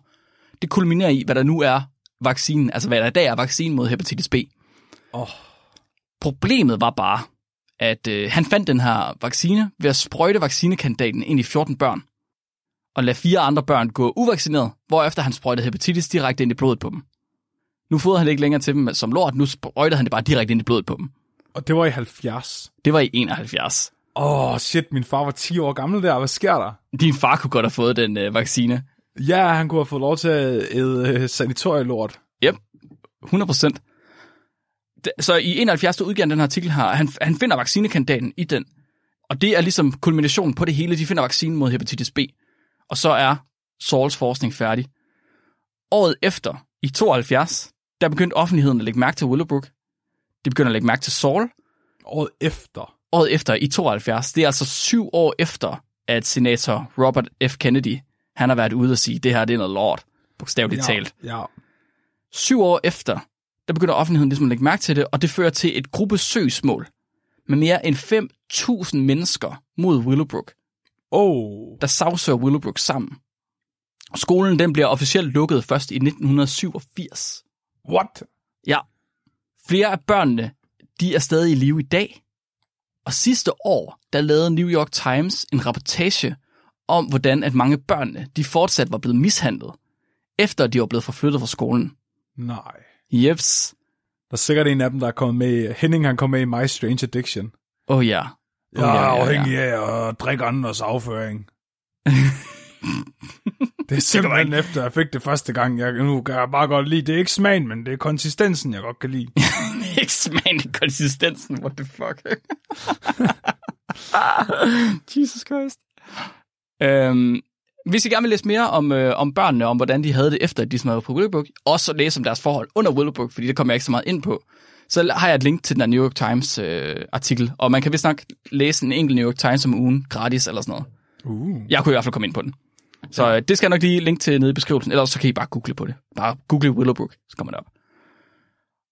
det kulminerer i, hvad der nu er vaccinen, altså hvad der i dag er vaccinen mod hepatitis B. Åh. Problemet var bare, at øh, han fandt den her vaccine ved at sprøjte vaccinekandidaten ind i 14 børn, og lade fire andre børn gå uvaccineret, hvorefter han sprøjtede hepatitis direkte ind i blodet på dem. Nu fodrede han det ikke længere til dem som lort, nu sprøjtede han det bare direkte ind i blodet på dem. Og det var i 70. Det var i 71. Åh, oh, shit, min far var 10 år gammel der. Hvad sker der? Din far kunne godt have fået den øh, vaccine. Ja, han kunne have fået lov til at æde øh, sanatorielort. Yep, 100 procent. Så i 71. udgiver han den her artikel her, han, han finder vaccinekandidaten i den. Og det er ligesom kulminationen på det hele. De finder vaccinen mod hepatitis B. Og så er Sauls forskning færdig. Året efter, i 72, der begyndte offentligheden at lægge mærke til Willowbrook. De begynder at lægge mærke til Saul. Året efter. Året efter, i 72. Det er altså syv år efter, at senator Robert F. Kennedy, han har været ude og sige, det her det er noget lort, bogstaveligt Ja, talt. ja. Syv år efter, der begynder offentligheden ligesom at lægge mærke til det, og det fører til et gruppesøgsmål med mere end 5.000 mennesker mod Willowbrook, Oh, der sagsøger Willowbrook sammen. Skolen den bliver officielt lukket først i 1987. what? Ja, flere af børnene, de er stadig i live i dag. Og sidste år, der lavede New York Times en rapportage om, hvordan at mange børnene, de fortsat var blevet mishandlet, efter de var blevet forflyttet fra skolen. Nej. Jeps. Der er sikkert en af dem, der er kommet med Henning, han kom med i My Strange Addiction. Oh ja. Jeg er afhængig af at drikke andres afføring. det er simpelthen efter, jeg fik det første gang. Jeg, nu kan jeg bare godt lide, det er ikke smagen, men det er konsistensen, jeg godt kan lide. ikke smagen i konsistensen, what the fuck. Jesus Christ. Øhm, hvis I gerne vil læse mere om, øh, om børnene, om hvordan de havde det efter, at de smadrede på Willowbrook, også læse om deres forhold under Willowbrook, fordi det kommer jeg ikke så meget ind på, så har jeg et link til den der New York Times øh, artikel, og man kan vist nok læse en enkelt New York Times om ugen, gratis eller sådan noget. Uh. Jeg kunne i hvert fald komme ind på den. Så øh, det skal jeg nok lige linke til nede i beskrivelsen, ellers så kan I bare google på det. Bare google Willowbrook, så kommer det op.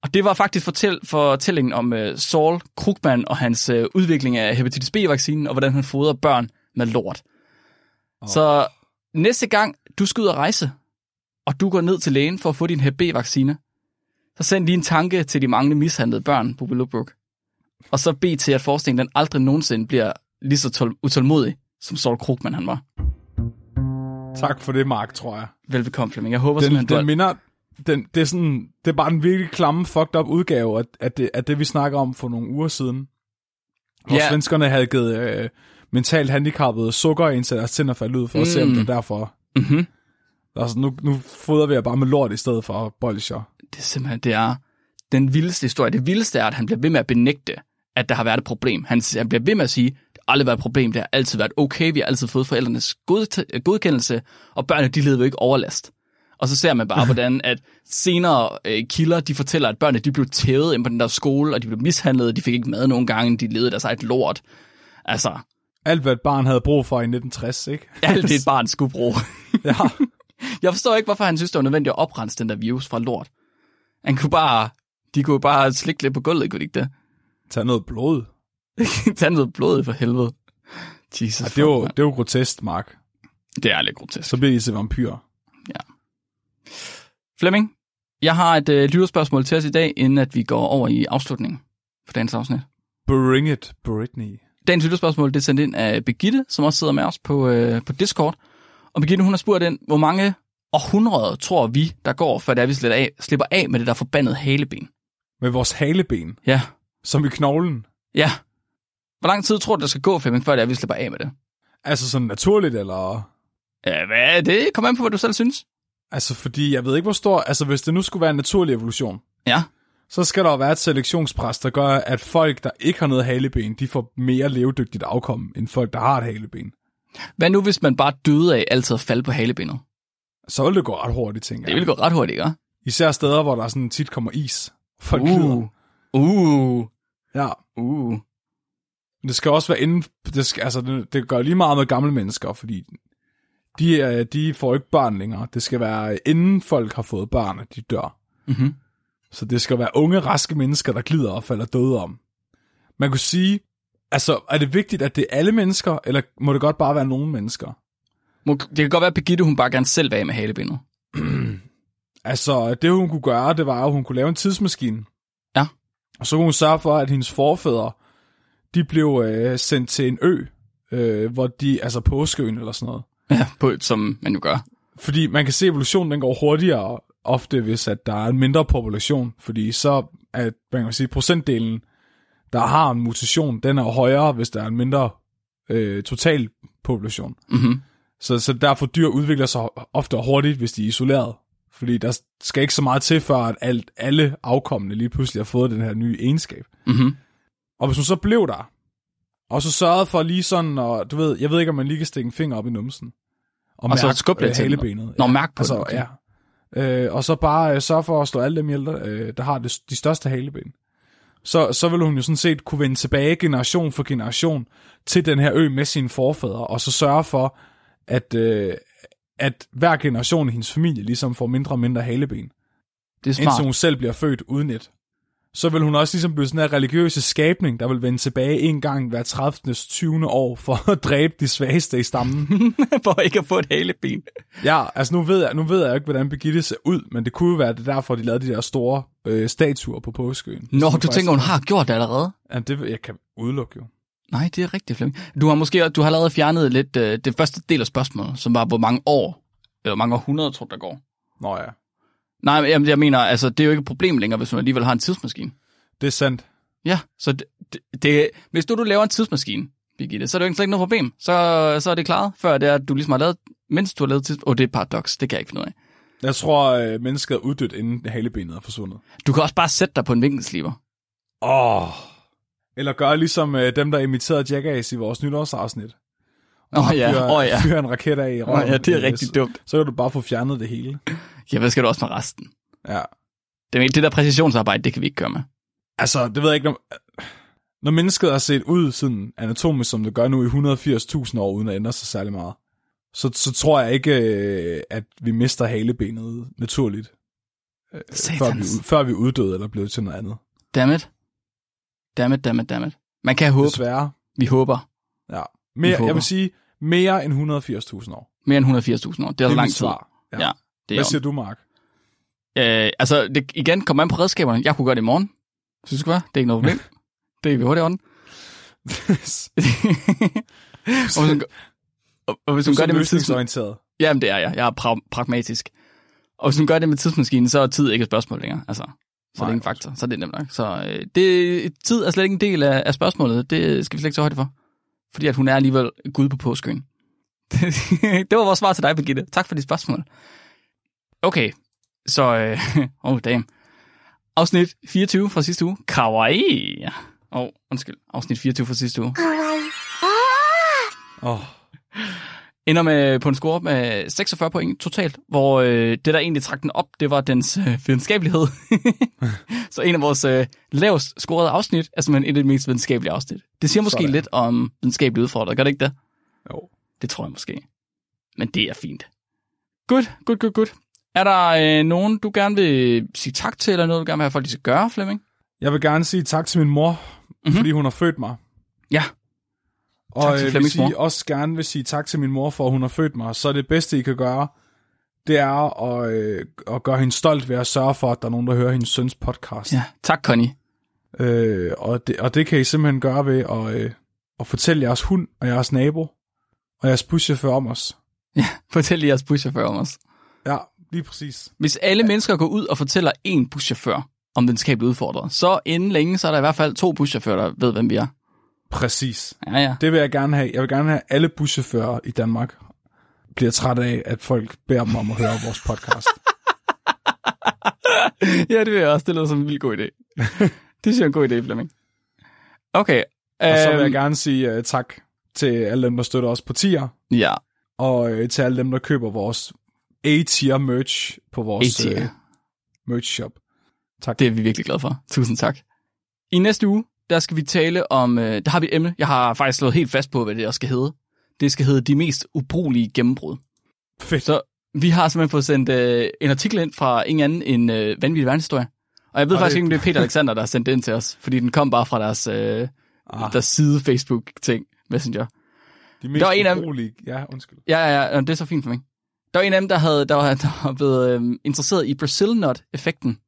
Og det var faktisk fortæl, fortællingen om uh, Saul Krugman og hans uh, udvikling af hepatitis B-vaccinen, og hvordan han fodrer børn med lort. Oh. Så næste gang du skal ud og rejse, og du går ned til lægen for at få din hep B-vaccine, så send lige en tanke til de mange mishandlede børn på Willowbrook. Og så bed til, at forskningen den aldrig nogensinde bliver lige så tål- utålmodig, som Saul Krugman han var. Tak for det, Mark, tror jeg. Velbekomme, Flemming. Jeg håber Den, simpelthen, du den har... minder, den, det, er sådan, det er bare en virkelig klamme, fucked up udgave af, af, det, af det, vi snakker om for nogle uger siden. Hvor Ja. svenskerne havde givet øh, mentalt handicappede sukker ind til deres tænder faldt ud, for at se, om Mm. det er derfor. Mm-hmm. Altså, nu, nu fodrer vi jer bare med lort i stedet for bolsjer. Det er simpelthen, det er den vildeste historie. Det vildeste er, at han bliver ved med at benægte, at der har været et problem. Han, han bliver ved med at sige, det har aldrig været et problem, det har altid været okay, vi har altid fået forældrenes god, godkendelse, og børnene, de levede jo ikke overlast. Og så ser man bare, hvordan at senere øh, kilder, de fortæller, at børnene, de blev tævet ind på den der skole, og de blev mishandlet, de fik ikke mad nogen gange, de levede deres eget lort. Altså, Alt, hvad et barn havde brug for i 1960, ikke? alt det et barn skulle bruge. ja. Jeg forstår ikke, hvorfor han synes, det var nødvendigt at oprense den der virus fra lort. Han kunne bare, de kunne bare slikke lidt på gulvet, kunne de ikke det? Tag noget blod. Tag noget blod for helvede. Jesus. Ja, det, er jo, det er jo grotesk, Mark. det er lidt grotesk. Så bliver I til vampyrer. Flemming, jeg har et øh, lytterspørgsmål til os i dag, inden at vi går over i afslutningen for dagens afsnit. Bring it, Britney. Dagens lytterspørgsmål det er sendt ind af Begitte, som også sidder med os på, øh, på Discord. Og Begitte, hun har spurgt ind, hvor mange århundreder tror vi, der går, før det er, vi slipper af, slipper af med det der forbandede haleben? Med vores haleben, Ja, som i knoglen. ja. Hvor lang tid tror du, der skal gå, Flemming, før det er, vi slipper af med det? Altså sådan naturligt, eller... Ja, hvad er det? Kom an på, hvad du selv synes. Altså, fordi jeg ved ikke, hvor stor... Altså, hvis det nu skulle være en naturlig evolution, Ja, så skal der jo være et selektionspres, der gør, at folk, der ikke har noget haleben, de får mere levedygtigt afkom, end folk, der har et haleben. hvad nu, hvis man bare døde af altid at falde på halebenet? Så vil det gå ret hurtigt, tænker Det jeg. ville gå ret hurtigt, ikke? Især steder, hvor der sådan tit kommer is. Folk glider. Uh, Ja. uh. Det skal også være inden... Det, skal, altså, det, det gør lige meget med gamle mennesker, fordi de, de får ikke børn længere. Det skal være inden folk har fået børn, at de dør. Mm-hmm. Så det skal være unge, raske mennesker, der glider og falder døde om. Man kunne sige, altså, er det vigtigt, at det er alle mennesker, eller må det godt bare være nogle mennesker? Det kan godt være, at Birgitte, hun bare gerne selv vil af med halebenet. Altså, det hun kunne gøre, det var, at hun kunne lave en tidsmaskine. Ja. Og så kunne hun sørge for, at hendes forfædre, de blev øh, sendt til en ø, øh, hvor de, altså påskeøen eller sådan noget. Ja, på, som man jo gør. Fordi man kan se, at evolutionen den går hurtigere ofte, hvis at der er en mindre population. Fordi så er, man kan sige, procentdelen der har en mutation, den er højere, hvis der er en mindre øh, total population. Mm-hmm. Så, så derfor dyr udvikler sig ofte hurtigt, hvis de er isoleret. Fordi der skal ikke så meget til, før at alt, alle afkommende lige pludselig har fået den her nye egenskab. Mm-hmm. Og hvis hun så blev der, og så sørgede for lige sådan, og du ved, jeg ved ikke, om man lige kan stikke en finger op i numsen. Og, Og så mærke, skubbe lidt øh, til den. halebenet. Nå, mærk på altså, den, okay. ja. Øh, og så bare øh, sørge for at slå alle dem ihjel, der, øh, der har det, de største haleben. Så, så vil hun jo sådan set kunne vende tilbage generation for generation til den her ø med sine forfædre, og så sørge for, at, øh, at hver generation i hendes familie ligesom får mindre og mindre haleben, Det er smart. indtil hun selv bliver født uden et. Så vil hun også ligesom blive sådan en religiøse skabning, der vil vende tilbage en gang hver 30. 20. år for at dræbe de svageste i stammen. For ikke at få et haleben. Ja, altså nu ved jeg, nu ved jeg ikke, hvordan Birgitte ser ud, men det kunne jo være det er derfor, de lavede de der store øh, statuer på påskeøen. Nå, du tænker, hun har gjort det allerede? Ja, det jeg kan udelukke jo. Nej, det er rigtigt, Flemming. Du har måske du har allerede fjernet lidt øh, det første del af spørgsmålet, som var, hvor mange år, eller mange århundreder, tror der går. Nå ja, Nej, men jamen, jeg mener, altså, det er jo ikke et problem længere, hvis man alligevel har en tidsmaskine. det er sandt. Ja, så det, det, det, hvis du, du laver en tidsmaskine, Birgitte, så er det jo ikke slet ikke noget problem. Så, så er det klaret, før det er, at du ligesom har lavet, mens du har lavet tids... Åh, oh, det er et paradoks, det kan jeg ikke finde ud af. Jeg tror, øh, mennesket er uddødt, inden halebenet er forsvundet. Du kan også bare sætte dig på en vinkelsliber. Åh. Oh. Eller gøre ligesom øh, dem, der imiterede Jackass i vores nytårsafsnit. Åh oh, ja, fyre, oh, ja. fyre en raket af i røven. ja, det er øh, rigtig så, dumt. Så kan du bare få fjernet det hele. Ja, hvad skal du også med resten? Ja. Det, det der præcisionsarbejde, det kan vi ikke gøre med. Altså, det ved jeg ikke, når, når mennesket har set ud sådan anatomisk, som det gør nu i 180.000 år, uden at ændre sig særlig meget, så, så tror jeg ikke, øh, at vi mister halebenet naturligt, øh, før vi, før vi uddøde eller blevet til noget andet. Dammit. Dammit, dammit, dammit. Man kan håbe. Desværre. Vi håber. Ja. Mere, håber. jeg vil sige, mere end 180.000 år. Mere end 180.000 år. Det er Det så er lang mit tid. svar. Ja. Ja, Det er Hvad siger du, Mark? Øh, altså, det, igen, kommer an på redskaberne. Jeg kunne gøre det i morgen. Synes du, være? Det er ikke noget problem. det er vi hurtigt on. og hvis hun, og, og hvis hun gør det med tidsmaskinen... Jamen, det er jeg. Jeg er pra- pragmatisk. Og hvis hun gør det med tidsmaskinen, så er tid ikke et spørgsmål længere. Altså, så er Nej, det ikke en faktor. Så er det nemt nok. Så øh, det, tid er slet ikke en del af, af spørgsmålet. Det skal vi slet ikke tage højde for. Fordi at hun er alligevel Gud på påskøen. det var vores svar til dig, Birgitte. Tak for dit spørgsmål. Okay, så... Øh, oh, damn. Afsnit 24 fra sidste uge. Kawaii. Åh, oh, undskyld. Afsnit 24 fra sidste uge. Åh, oh, ender med på en score med 46 point totalt, hvor øh, det, der egentlig trak den op, det var dens øh, videnskabelighed. så en af vores øh, lavest scorede afsnit er simpelthen et af de mest videnskabelige afsnit. Det siger måske Sådan. lidt om videnskabelige udfordringer, gør det ikke det? jo. Det tror jeg måske. Men det er fint. Godt, godt, godt, godt. Er der øh, nogen, du gerne vil sige tak til, eller noget, du gerne vil have folk, de skal gøre, Flemming? Jeg vil gerne sige tak til min mor, mm-hmm. fordi hun har født mig. Ja, Og Tak til vil Flemmings sige, mor. også gerne vil sige tak til min mor, for at hun har født mig. Så det bedste, I kan gøre, det er at, øh, at gøre hende stolt ved at sørge for, at der er nogen, der hører hendes søns podcast. ja. Tak, Connie. Øh, og, det, og det kan I simpelthen gøre ved at, øh, at fortælle jeres hund og jeres nabo og jeres buschauffør om os. Ja, fortæl jeres buschauffør om os. Ja, lige præcis. Hvis alle mennesker går ud og fortæller en buschauffør om videnskabeligt udfordret, så inden længe, så er der i hvert fald to buschauffører, der ved, hvem vi er. Præcis. Ja, ja. Det vil jeg gerne have. Jeg vil gerne have, at alle buschauffører i Danmark bliver træt af, at folk beder dem om at høre vores podcast. ja, det vil jeg også. Det lyder som en vild god idé. det synes jeg er en god idé, Flemming. Okay. Og så vil jeg øhm, gerne sige uh, tak til alle dem, der støtter os på tier, Ja, og uh, til alle dem, der køber vores A-tier merch på vores uh, merch shop. Tak. det er vi virkelig glade for. Tusind tak. I næste uge, der skal vi tale om, øh, der har vi et emne. Jeg har faktisk slået helt fast på, hvad det også skal hedde. Det skal hedde de mest ubrugelige gennembrud. Fedt. Så vi har simpelthen fået sendt øh, en artikel ind fra ingen anden end øh, Vanvittig Verdenshistorie. Og jeg ved Og faktisk det- ikke, om det er Peter Alexander, der har sendt det ind til os, fordi den kom bare fra deres, øh, Ah, deres side Facebook-ting, Messenger. de mest der var en af dem- Ja, undskyld. Ja, ja, ja, det er så fint for mig. Der var en af dem, der, havde, der, var, der var blevet øh, interesseret i Brazil Nut-effekten,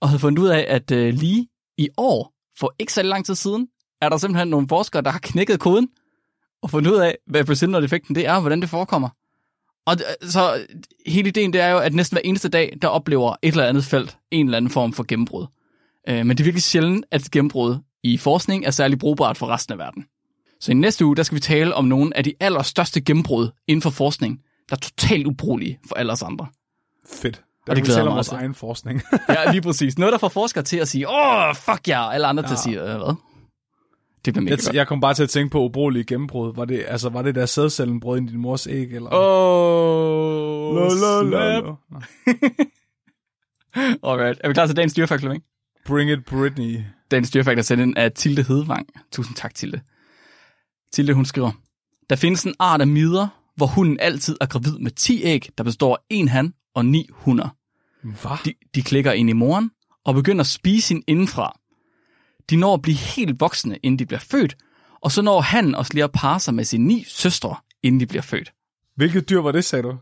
og havde fundet ud af, at øh, lige i år, for ikke så lang tid siden, er der simpelthen nogle forskere, der har knækket koden, og fundet ud af, hvad Brazil-effekten det er, og hvordan det forekommer. Og så hele ideen, det er jo, at næsten hver eneste dag, der oplever et eller andet felt en eller anden form for gennembrud. Øh, men det er virkelig sjældent, at gennembrud i forskning er særlig brugbart for resten af verden. Så i næste uge, der skal vi tale om nogle af de allerstørste gennembrud inden for forskning, der er totalt ubrugelige for alle os andre. Fedt. Der det glæder mig vores også. egen forskning. Ja, lige præcis. Noget, der får forskere til at sige, åh, fuck ja, og alle andre ja. til at sige, øh, hvad? Det bliver mega jeg, godt. jeg kom bare til at tænke på ubrugelige gennembrud. Var det, altså, var det der sædcellen brød ind i din mors æg? Eller? La, snap. la. Nå. Alright. Er vi klar til dagens dyrefakt, Flemming? Bring it, Britney. Dagens dyrefakt er sendt ind af Tilde Hedvang. Tusind tak, Tilde. Tilde, hun skriver, der findes en art af midder, hvor hunden altid er gravid med 10 æg, der består af en han og ni hunder. Hvad? De, de klikker ind i moren og begynder at spise hende indenfra. De når at blive helt voksne, inden de bliver født, og så når han også lige at parre sig med sine ni søstre, inden de bliver født. Hvilket dyr var det, sagde du?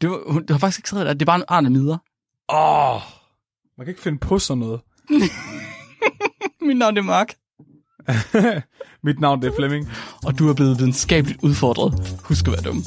Det, var, det har faktisk ikke skrevet der. Det bare en midder. Åh, oh, man kan ikke finde på sådan noget. Mit navn er Mark, Mit navn det er Flemming. og du er blevet videnskabeligt udfordret. Husk at være dum.